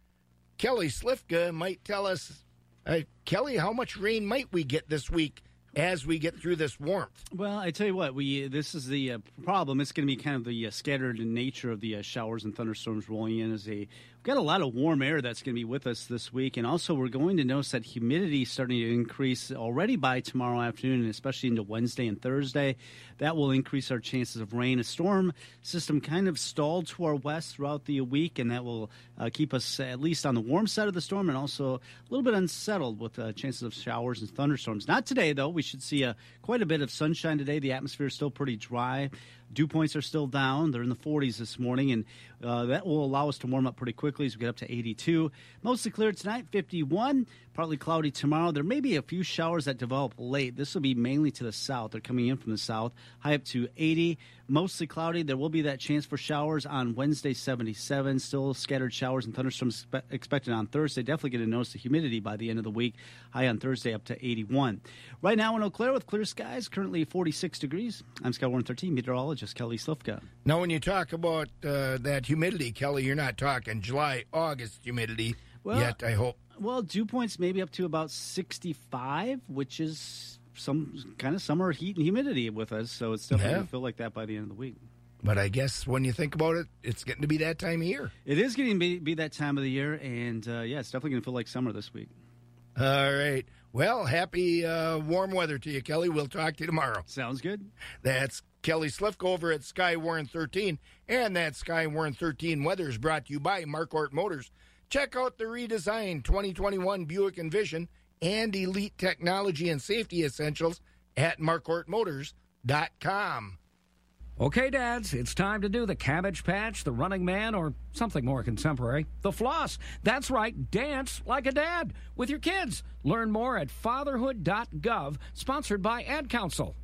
Speaker 2: Kelly Slifka might tell us, uh, Kelly, how much rain might we get this week as we get through this warmth?
Speaker 27: Well, I tell you what, we this is the uh, problem. It's going to be kind of the uh, scattered nature of the uh, showers and thunderstorms rolling in. As a we've got a lot of warm air that's going to be with us this week, and also we're going to notice that humidity starting to increase already by tomorrow afternoon, and especially into Wednesday and Thursday. That will increase our chances of rain. A storm system kind of stalled to our west throughout the week, and that will uh, keep us at least on the warm side of the storm, and also a little bit unsettled with uh, chances of showers and thunderstorms. Not today, though. We should see uh, quite a bit of sunshine today. The atmosphere is still pretty dry. Dew points are still down. They're in the 40s this morning, and uh, that will allow us to warm up pretty quickly as we get up to 82. Mostly clear tonight, 51. Partly cloudy tomorrow. There may be a few showers that develop late. This will be mainly to the south. They're coming in from the south. High up to 80. Mostly cloudy. There will be that chance for showers on Wednesday, 77. Still scattered showers and thunderstorms spe- expected on Thursday. Definitely going to notice the humidity by the end of the week. High on Thursday up to 81. Right now in Eau Claire with clear skies, currently 46 degrees. I'm SkyWarn 13, meteorologist Kelly Slifka.
Speaker 2: Now, when you talk about uh, that humidity, Kelly, you're not talking July, August humidity
Speaker 27: Well-
Speaker 2: yet, I hope.
Speaker 27: Well, dew points maybe up to about 65, which is some kind of summer heat and humidity with us. So it's definitely
Speaker 2: Yeah.
Speaker 27: going to feel like that by the end of the week.
Speaker 2: But I guess when you think about it, it's getting to be that time of year.
Speaker 28: It is getting to be, be that time of the year, and uh, yeah, it's definitely going to feel like summer this week.
Speaker 2: All right. Well, happy uh, warm weather to you, Kelly. We'll talk to you tomorrow.
Speaker 28: Sounds good.
Speaker 2: That's Kelly Slifka over at SkyWarn 13. And that SkyWarn 13 weather is brought to you by Marquardt Motors. Check out the redesigned 2021 Buick Envision and Elite Technology and Safety Essentials at marquardtmotors.com.
Speaker 16: Okay, dads, it's time to do the Cabbage Patch, the Running Man, or something more contemporary. The Floss. That's right, dance like a dad with your kids. Learn more at fatherhood.gov, sponsored by Ad Council.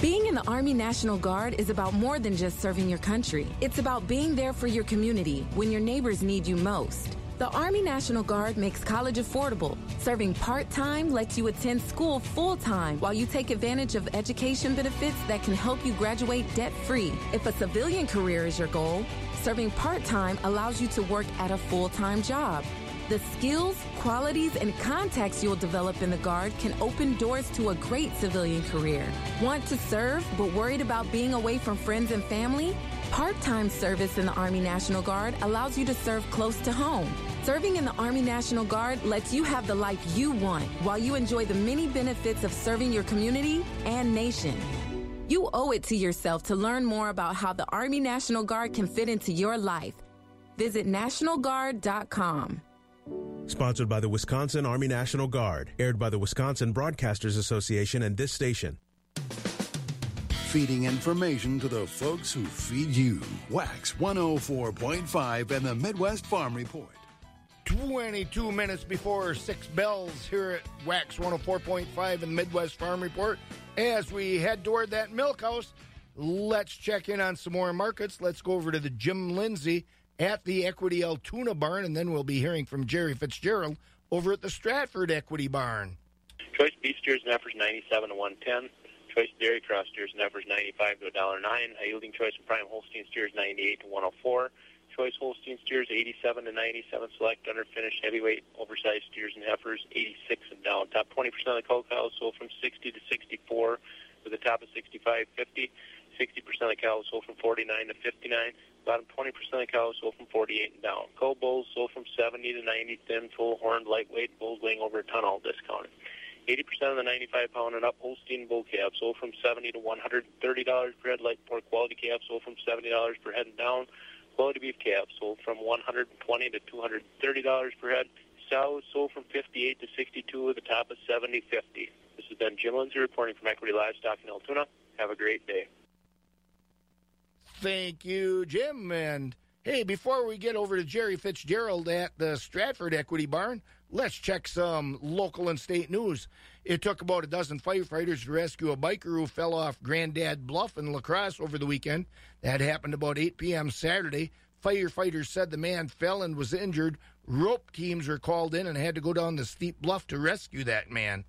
Speaker 25: Being in the Army National Guard is about more than just serving your country. It's about being there for your community when your neighbors need you most. The Army National Guard makes college affordable. Serving part time lets you attend school full time while you take advantage of education benefits that can help you graduate debt free. If a civilian career is your goal, serving part time allows you to work at a full time job. The skills, qualities, and contacts you'll develop in the Guard can open doors to a great civilian career. Want to serve but worried about being away from friends and family? Part time service in the Army National Guard allows you to serve close to home. Serving in the Army National Guard lets you have the life you want while you enjoy the many benefits of serving your community and nation. You owe it to yourself to learn more about how the Army National Guard can fit into your life. Visit NationalGuard.com.
Speaker 29: Sponsored by the Wisconsin Army National Guard. Aired by the Wisconsin Broadcasters Association and this station.
Speaker 1: Feeding information to the folks who feed you. Wax 104.5 and the Midwest Farm Report.
Speaker 2: 22 minutes before six bells here at Wax 104.5 and the Midwest Farm Report. As we head toward that milk house, let's check in on some more markets. Let's go over to the Jim Lindsay at the Equity Altoona Barn, and then we'll be hearing from Jerry Fitzgerald over at the Stratford Equity Barn.
Speaker 30: Choice beef steers and heifers 97 to 110. Choice dairy cross steers and heifers 95 to $1.09. High yielding choice and prime Holstein steers 98 to 104. Choice Holstein steers 87 to 97. Select underfinished heavyweight oversized steers and heifers 86 and down. Top 20% of the cow cows sold from 60 to 64 with a top of 65.50. 60% of the cows sold from 49 to 59. Bottom 20% of cows sold from 48 and down. Cow bulls sold from 70 to 90, thin, full horned, lightweight bulls weighing over a ton, all discounted. 80% of the 95 pound and up Holstein bull calves sold from 70 to 130 dollars per head. Light pork quality calves sold from 70 dollars per head and down. Quality beef calves sold from 120 to 230 dollars per head. Sows sold from 58 to 62 with a top of 70.50. This has been Jim Lindsay reporting from Equity Livestock in Altoona. Have a great day.
Speaker 2: Thank you, Jim. And hey, before we get over to Jerry Fitzgerald at the Stratford Equity Barn, let's check some local and state news. It took about a dozen firefighters to rescue a biker who fell off Grandad Bluff in La Crosse over the weekend. That happened about 8 p.m. Saturday. Firefighters said the man fell and was injured. Rope teams were called in and had to go down the steep bluff to rescue that man.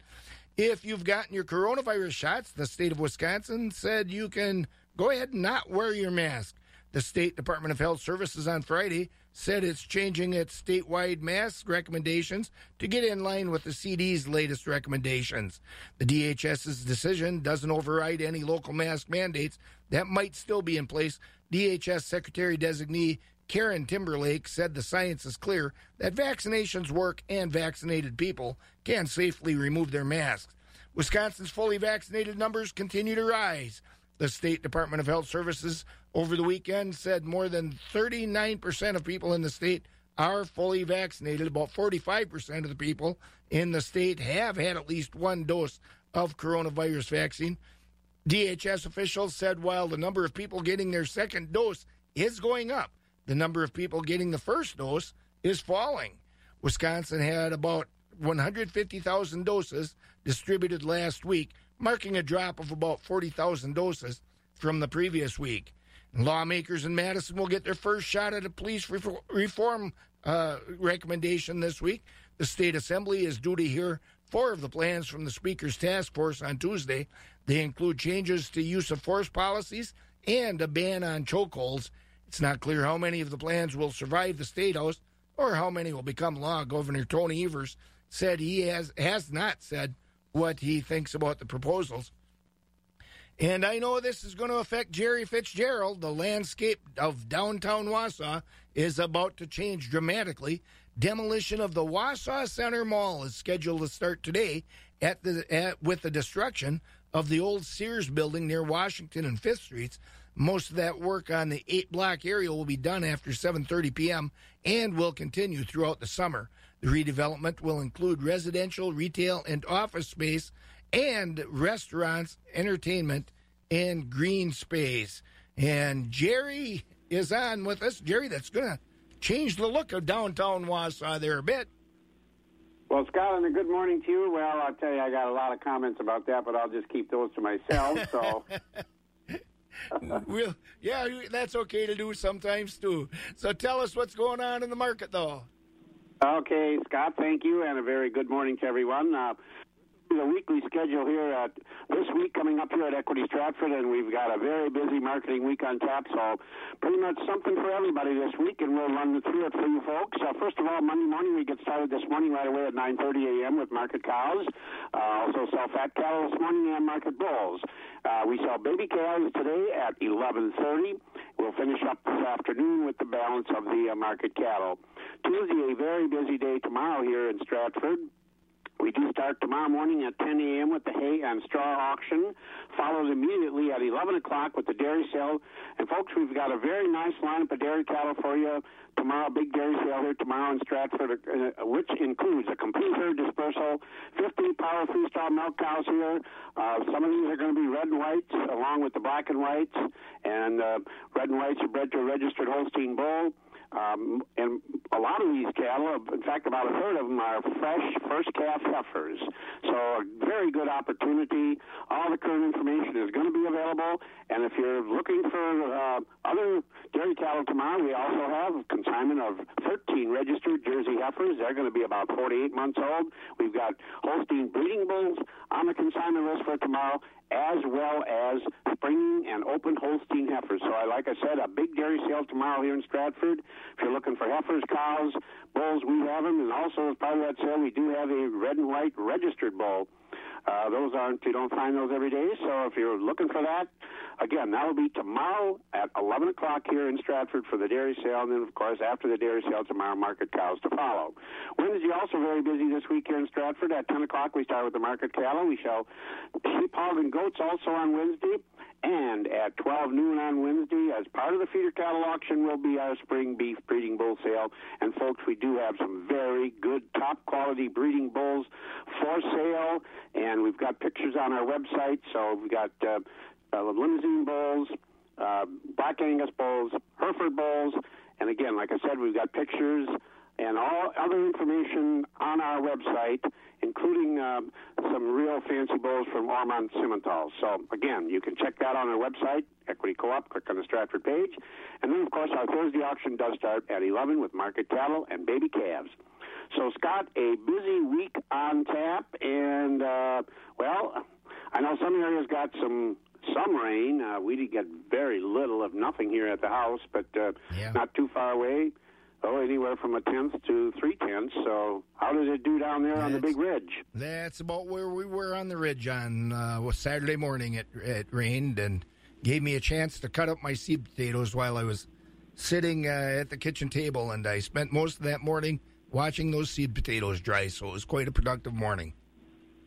Speaker 2: If you've gotten your coronavirus shots, the state of Wisconsin said you can go ahead and not wear your mask. The State Department of Health Services on Friday said it's changing its statewide mask recommendations to get in line with the CD's latest recommendations. The DHS's decision doesn't override any local mask mandates that might still be in place. DHS Secretary designee Karen Timberlake said the science is clear that vaccinations work and vaccinated people can safely remove their masks. Wisconsin's fully vaccinated numbers continue to rise. The State Department of Health Services over the weekend said more than 39% of people in the state are fully vaccinated. About 45% of the people in the state have had at least one dose of coronavirus vaccine. DHS officials said while the number of people getting their second dose is going up, the number of people getting the first dose is falling. Wisconsin had about 150,000 doses distributed last week, marking a drop of about 40,000 doses from the previous week. Lawmakers in Madison will get their first shot at a police reform uh, recommendation this week. The state assembly is due to hear four of the plans from the Speaker's task force on Tuesday. They include changes to use of force policies and a ban on chokeholds. It's not clear how many of the plans will survive the State House or how many will become law. Governor Tony Evers said he has has not said what he thinks about the proposals. And I know this is going to affect Jerry Fitzgerald. The landscape of downtown Wausau is about to change dramatically. Demolition of the Wausau Center Mall is scheduled to start today at the at, with the destruction of the old Sears building near Washington and Fifth Streets. Most of that work on the eight block area will be done after 7:30 p.m. and will continue throughout the summer. The redevelopment will include residential, retail, and office space, and restaurants, entertainment, and green space. And Jerry is on with us. Jerry, that's going to change the look of downtown Wausau there a bit.
Speaker 27: Well, Scott, and a good morning to you. Well, I'll tell you, I got a lot of comments about that, but I'll just keep those to myself. So.
Speaker 2: well, yeah, that's okay to do sometimes too. So tell us what's going on in the market, though.
Speaker 27: Okay, Scott, thank you, and a very good morning to everyone. Uh, the weekly schedule here at this week coming up here at Equity Stratford, and we've got a very busy marketing week on tap. So pretty much something for everybody this week, and we'll run through it for you folks. Uh, first of all, Monday morning we get started this morning right away at 9:30 a.m. with market cows. Uh, also sell fat cattle this morning and market bulls. Uh, we sell baby calves today at 11:30. We'll finish up this afternoon with the balance of the uh, market cattle. Tuesday, a very busy day tomorrow here in Stratford. We do start tomorrow morning at 10 a.m. with the hay and straw auction, followed immediately at 11 o'clock with the dairy sale. And folks, we've got a very nice lineup of dairy cattle for you tomorrow. Big dairy sale here tomorrow in Stratford, uh, which includes a complete herd dispersal, 50 power freestyle milk cows here. Uh, some of these are going to be red and whites, along with the black and whites. And uh, red and whites are bred to a registered Holstein bull. Um, and a lot of these cattle, in fact, about a third of them are fresh first calf heifers. So a very good opportunity. All the current information is going to be available. And if you're looking for uh, other dairy cattle tomorrow, we also have a consignment of 13 registered Jersey heifers. They're going to be about 48 months old. We've got Holstein breeding bulls on the consignment list for tomorrow, as well as springing and open Holstein heifers. So, I, like I said, a big dairy sale tomorrow here in Stratford. If you're looking for heifers, cows, bulls, we have them. And also, as part of that sale, we do have a red and white registered bull. Uh, those aren't, you don't find those every day. So if you're looking for that, again, that will be tomorrow at 11 o'clock here in Stratford for the dairy sale. And then, of course, after the dairy sale tomorrow, market cows to follow. Wednesday also very busy this week here in Stratford. At 10 o'clock, we start with the market cattle. We shall sheep, hog, and goats also on Wednesday. And at 12 noon on Wednesday, as part of the feeder cattle auction, will be our spring beef breeding bull sale. And folks, we do have some very good, top quality breeding bulls for sale. And we've got pictures on our website. So we've got uh, uh, Limousin bulls, uh, black Angus bulls, Hereford bulls. And again, like I said, we've got pictures and all other information on our website, including uh, some real fancy bulls from Ormond Simmental. So again, you can check that on our website, Equity Co-op. Click on the Stratford page, and then of course our Thursday auction does start at 11 with market cattle and baby calves. So Scott, a busy week on tap, and uh, well, I know some areas got some some rain. Uh, we did get very little of nothing here at the house, but uh,
Speaker 2: yeah.
Speaker 27: not too far away. Oh, anywhere from a tenth to three tenths. So, how does it do down there on the big ridge?
Speaker 2: That's about where we were on the ridge on uh, Saturday morning. It, it rained and gave me a chance to cut up my seed potatoes while I was sitting uh, at the kitchen table, and I spent most of that morning watching those seed potatoes dry. So it was quite a productive morning.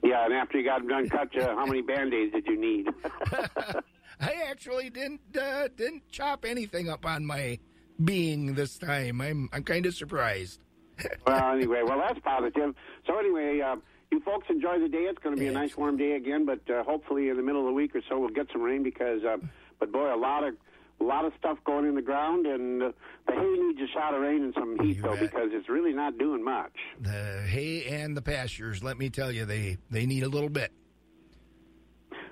Speaker 27: Yeah, and after you got them done cut, uh, how many band aids did you need?
Speaker 2: I actually didn't uh, didn't chop anything up on my being this time. I'm I'm kind of surprised.
Speaker 27: well, anyway, well that's positive. So anyway, uh, you folks enjoy the day. It's going to be a nice warm day again, but uh, hopefully in the middle of the week or so we'll get some rain because, uh, but boy, a lot of a lot of stuff going in the ground, and uh, the hay needs a shot of rain and some heat though because it's really not doing much.
Speaker 2: The hay and the pastures, let me tell you, they they need a little bit.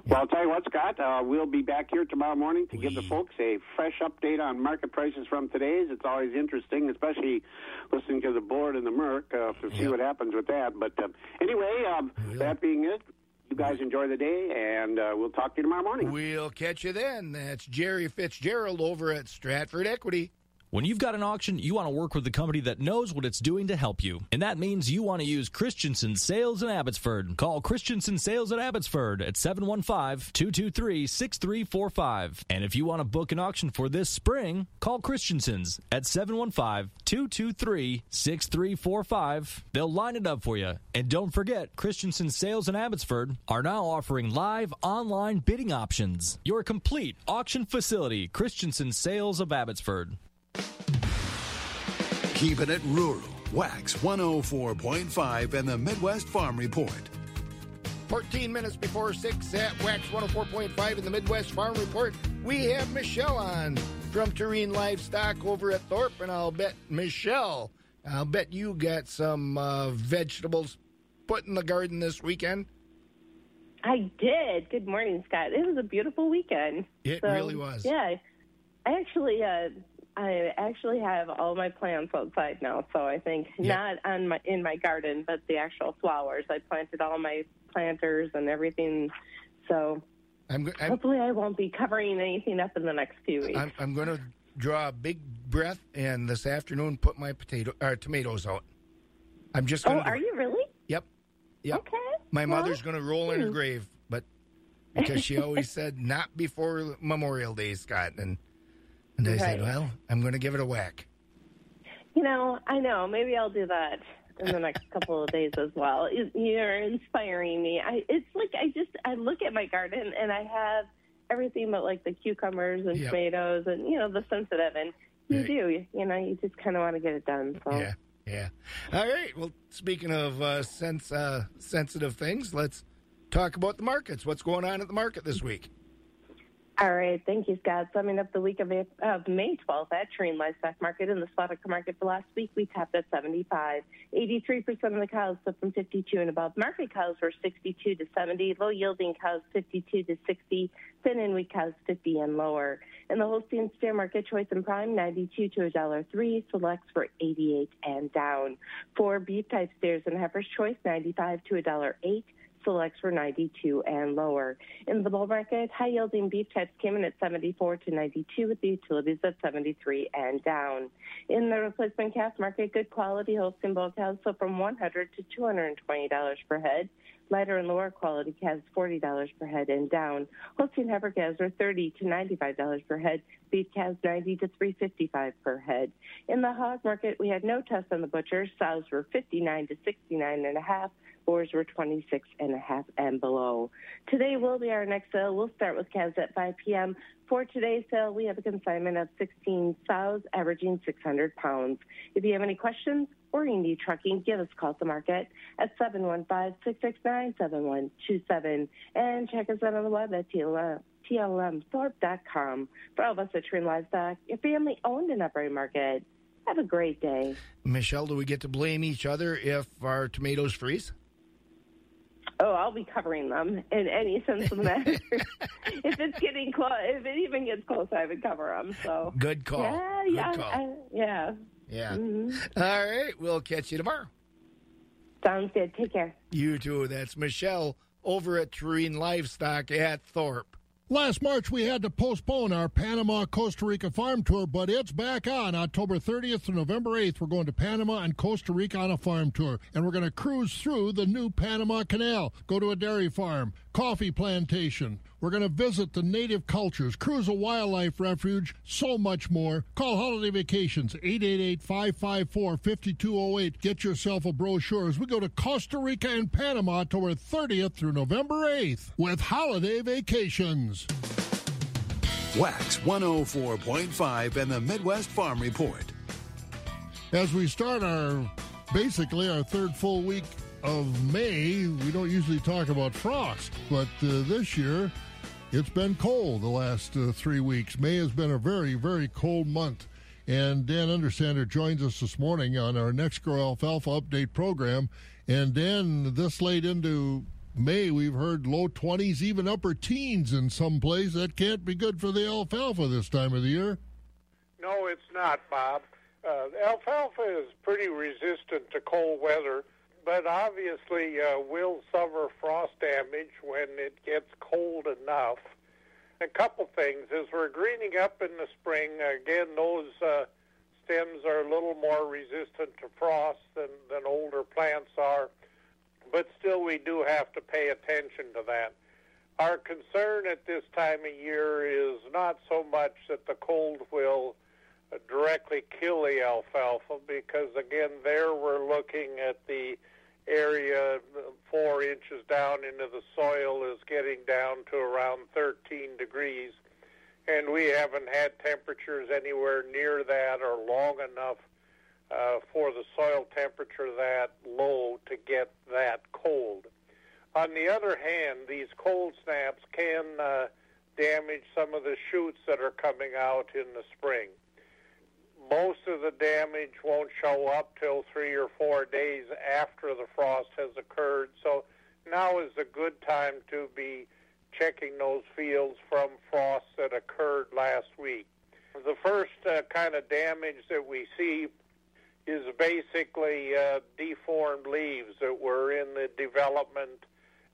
Speaker 27: Well, I'll tell you what, Scott, uh, we'll be back here tomorrow morning to give the folks a fresh update on market prices from today's. It's always interesting, especially listening to the board and the Merc uh, to see what happens with that. But uh, anyway, um, that being it, you guys enjoy the day, and uh, we'll talk to you tomorrow morning.
Speaker 2: We'll catch you then. That's Jerry Fitzgerald over at Stratford Equity.
Speaker 31: When you've got an auction, you want to work with the company that knows what it's doing to help you. And that means you want to use Christensen Sales in Abbotsford. Call Christensen Sales at Abbotsford at 715-223-6345. And if you want to book an auction for this spring, call Christensen's at 715-223-6345. They'll line it up for you. And don't forget, Christensen Sales in Abbotsford are now offering live online bidding options. Your complete auction facility, Christensen Sales of Abbotsford.
Speaker 1: Keeping it rural. Wax 104.5 and the Midwest Farm Report.
Speaker 2: 14 minutes before 6 at Wax 104.5 in the Midwest Farm Report. We have Michelle on from Tureen Livestock over at Thorp, and I'll bet, Michelle, I'll bet you got some uh, vegetables put in the garden this weekend.
Speaker 32: I did. Good morning, Scott. It was a beautiful weekend.
Speaker 2: It really was.
Speaker 32: Yeah. I actually uh, I actually have all my plants outside now, so I think not on my in my garden, but the actual flowers. I planted all my planters and everything, so
Speaker 2: I'm, I'm,
Speaker 32: hopefully I won't be covering anything up in the next few weeks.
Speaker 2: I'm, I'm going to draw a big breath and this afternoon put my potato uh, tomatoes out. I'm just
Speaker 32: oh,
Speaker 2: going to.
Speaker 32: are you really?
Speaker 2: Yep. Yep.
Speaker 32: Okay.
Speaker 2: My
Speaker 32: Well,
Speaker 2: mother's going to roll in her
Speaker 32: hmm.
Speaker 2: grave, but because she always said not before Memorial Day, Scott, and and I said, well, I'm going to give it a whack.
Speaker 32: You know, I know. Maybe I'll do that in the next couple of days as well. You- You're inspiring me. I, it's like I just I look at my garden and I have everything but like the cucumbers and
Speaker 2: Yep.
Speaker 32: tomatoes and you know the sensitive and you
Speaker 2: Right.
Speaker 32: do you know you just kind of want to get it done. So
Speaker 2: Yeah, yeah. All right. Well, speaking of uh, sense uh, sensitive things, let's talk about the markets. What's going on at the market this week?
Speaker 32: All right, thank you, Scott. Summing up the week of, of May 12th at Treen Livestock Market in the Slaughter Market for last week, we tapped at 75. 83% of the cows sold from 52 and above. Market cows were 62 to 70. Low yielding cows 52 to 60. Thin and weak cows 50 and lower. In the Holstein steer market, choice and prime 92 to $1.03. Selects for 88 and down. For beef type steers and heifers, choice 95 to $1.08 selects were 92 and lower. In the bull market, high yielding beef types came in at 74 to 92 with the utilities at 73 and down. In the replacement calf market, good quality Holstein bull cows sold from 100 to $220 per head. Lighter and lower quality calves $40 per head and down. Holstein heifer calves are 30 to $95 per head. Beef calves 90 to 355 per head. In the hog market, we had no tests on the butchers. Sows were 59 to 69 and a half. Boars were 26 and a half and below. Today will be our next sale. We'll start with calves at 5 p.m. For today's sale, we have a consignment of 16 sows averaging 600 pounds. If you have any questions or you need trucking, give us a call at the market at 715-669-7127 and check us out on the web at TLM. TLMthorpe.com. For all of us at Trin Livestock, your family owned and operated market. Have a great day.
Speaker 2: Michelle, do we get to blame each other if our tomatoes freeze?
Speaker 32: Oh, I'll be covering them in any sense of the matter. if it's getting close, if it even gets close, I would cover them. So
Speaker 2: Good call.
Speaker 32: Yeah,
Speaker 2: Good
Speaker 32: yeah,
Speaker 2: call.
Speaker 32: I- yeah.
Speaker 2: Yeah.
Speaker 32: Mhm.
Speaker 2: All right. We'll catch you tomorrow.
Speaker 32: Sounds good. Take care.
Speaker 2: You too. That's Michelle over at Tureen Livestock at Thorp.
Speaker 10: Last March, we had to postpone our Panama Costa Rica farm tour, but it's back on October 30th to November 8th. We're going to Panama and Costa Rica on a farm tour, and we're going to cruise through the new Panama Canal, go to a dairy farm, coffee plantation. We're going to visit the native cultures, cruise a wildlife refuge, so much more. Call Holiday Vacations 888 554 5208. Get yourself a brochure as we go to Costa Rica and Panama toward 30th through November 8th with Holiday Vacations.
Speaker 1: Wax 104.5 and the Midwest Farm Report.
Speaker 10: As we start our basically our third full week of May, we don't usually talk about frost, but uh, this year it's been cold the last uh, three weeks. May has been a very, very cold month. And Dan Undersander joins us this morning on our NexGrow Alfalfa Update program. And Dan, this late into May, we've heard low 20s, even upper teens in some place. That can't be good for the alfalfa this time of the year.
Speaker 33: No, it's not, Bob. Uh, alfalfa is pretty resistant to cold weather, but obviously uh, will suffer frost damage when it gets cold enough. A couple things as we're greening up in the spring. Again, those uh, stems are a little more resistant to frost than, than older plants are, but still we do have to pay attention to that. Our concern at this time of year is not so much that the cold will directly kill the alfalfa, because again, there we're looking at the area four inches down into the soil is getting down to around 13 degrees and we haven't had temperatures anywhere near that or long enough uh, for the soil temperature that low to get that cold. On the other hand, these cold snaps can uh, damage some of the shoots that are coming out in the spring. Most of the damage won't show up till three or four days after the frost has occurred, so now is a good time to be checking those fields from frosts that occurred last week. The first uh, kind of damage that we see is basically uh, deformed leaves that were in the development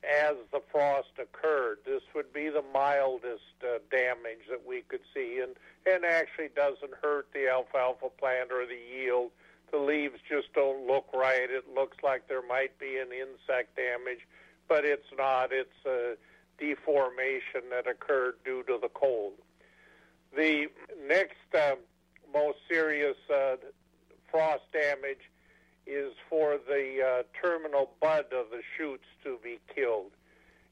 Speaker 33: as the frost occurred. This would be the mildest uh, damage that we could see, and, and actually doesn't hurt the alfalfa plant or the yield. The leaves just don't look right. It looks like there might be an insect damage, but it's not. It's uh, deformation that occurred due to the cold. The next uh, most serious uh, frost damage is for the uh, terminal bud of the shoots to be killed.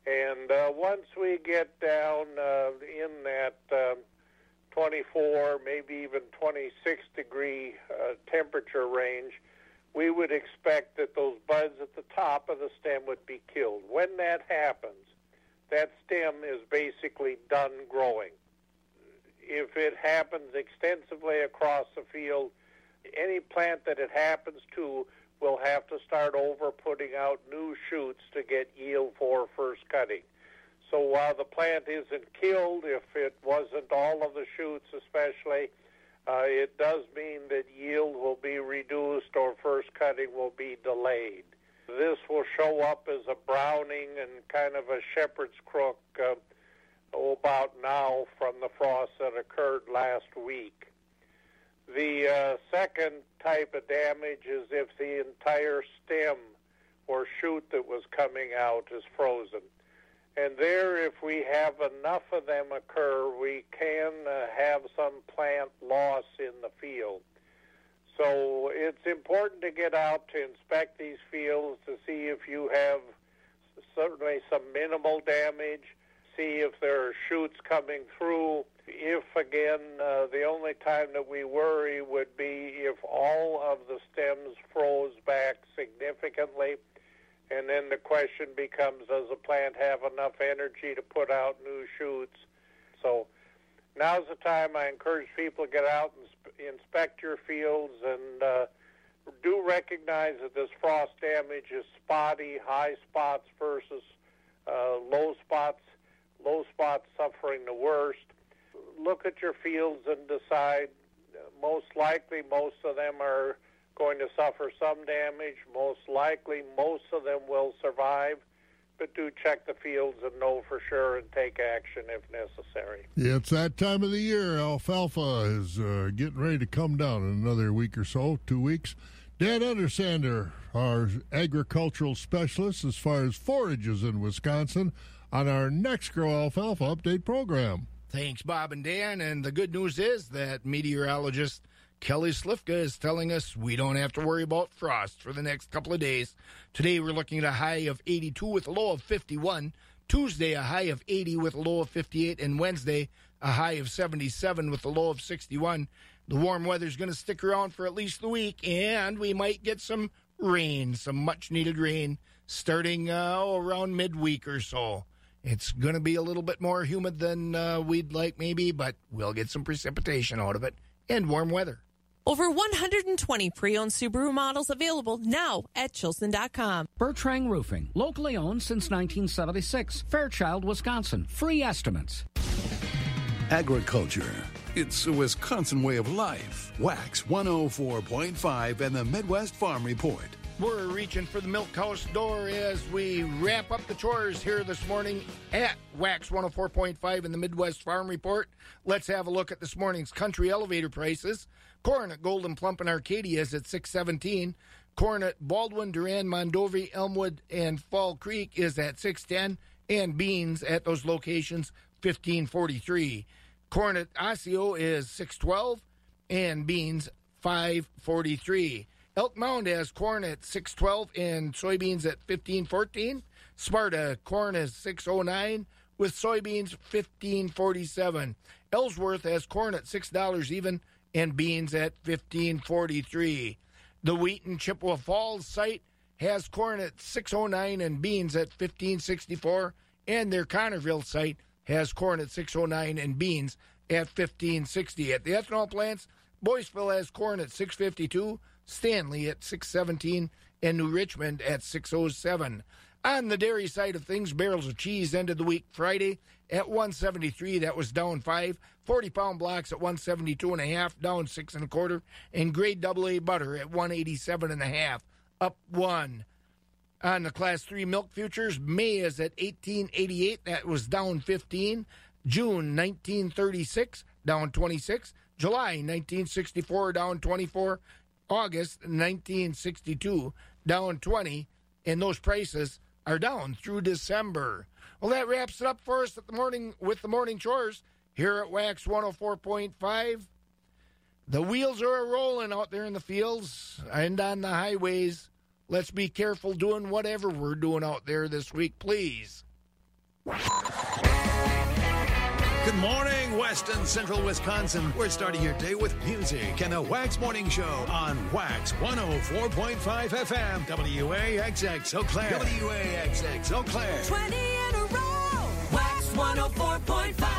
Speaker 33: And uh, once we get down uh, in that um, 24, maybe even 26 degree uh, temperature range, we would expect that those buds at the top of the stem would be killed. When that happens, that stem is basically done growing. If it happens extensively across the field, any plant that it happens to will have to start over putting out new shoots to get yield for first cutting. So while the plant isn't killed, if it wasn't all of the shoots especially, uh, it does mean that yield will be reduced or first cutting will be delayed. This will show up as a browning and kind of a shepherd's crook uh, about now from the frost that occurred last week. The uh, second type of damage is if the entire stem or shoot that was coming out is frozen. And there, if we have enough of them occur, we can uh, have some plant loss in the field. So it's important to get out to inspect these fields to see if you have certainly some minimal damage, see if there are shoots coming through. If, again, uh, the only time that we worry would be if all of the stems froze back significantly. And then the question becomes does the plant have enough energy to put out new shoots? So now's the time I encourage people to get out and inspect your fields and uh, do recognize that this frost damage is spotty, high spots versus uh, low spots, low spots suffering the worst. Look at your fields and decide. Most likely, most of them are going to suffer some damage. Most likely, most of them will survive but do check the fields and know for sure and take action if necessary.
Speaker 10: Yeah, it's that time of the year. Alfalfa is uh, getting ready to come down in another week or so, two weeks. Dan Undersander, our agricultural specialist as far as forages in Wisconsin, on our NexGrow Alfalfa Update program.
Speaker 2: Thanks, Bob and Dan. And the good news is that meteorologist Kelly Slifka is telling us we don't have to worry about frost for the next couple of days. Today we're looking at a high of 82 with a low of 51. Tuesday, a high of 80 with a low of 58. And Wednesday, a high of 77 with a low of 61. The warm weather is going to stick around for at least the week, and we might get some rain, some much needed rain, starting uh, around midweek or so. It's going to be a little bit more humid than uh, we'd like, maybe, but we'll get some precipitation out of it and warm weather.
Speaker 34: Over 120 pre-owned Subaru models available now at Chilson.com.
Speaker 16: Bertrand Roofing, locally owned since 1976. Fairchild, Wisconsin. Free estimates.
Speaker 1: Agriculture. It's a Wisconsin way of life. Wax 104.5 and the Midwest Farm Report.
Speaker 2: We're reaching for the milk house door as we wrap up the chores here this morning at Wax 104.5 in the Midwest Farm Report. Let's have a look at this morning's country elevator prices. Corn at Gold'n Plump and Arcadia is at 617. Corn at Baldwin, Durand, Mondovi, Elmwood, and Fall Creek is at 610. And beans at those locations 1543. Corn at Osseo is 612 and beans 543. Elk Mound has corn at 612 and soybeans at 1514. Sparta corn is 609 with soybeans 1547. Ellsworth has corn at $6 even and beans at 1543. The Wheaton Chippewa Falls site has corn at 609 and beans at 1564 and their Connerville site has corn at 609 and beans at 1560. At the ethanol plants, Boyceville has corn at 652 Stanley at 617, and New Richmond at 607. On the dairy side of things, barrels of cheese ended the week Friday at 173. That was down five. 40 pound blocks at 172 and a half, down six and a quarter. And grade AA butter at 187 and a half, up one. On the class three milk futures, May is at 1888. That was down 15. June 1936, down 26. July 1964, down 24. August 1962, down 20, and those prices are down through December. Well, that wraps it up for us at the morning with the morning chores here at Wax 104.5. The wheels are rolling out there in the fields and on the highways. Let's be careful doing whatever we're doing out there this week, please.
Speaker 1: Good morning, West and Central Wisconsin. We're starting your day with music and the Wax Morning Show on Wax 104.5 FM, WAXX Eau Claire. WAXX Eau Claire.
Speaker 35: 20 in a row. Wax 104.5.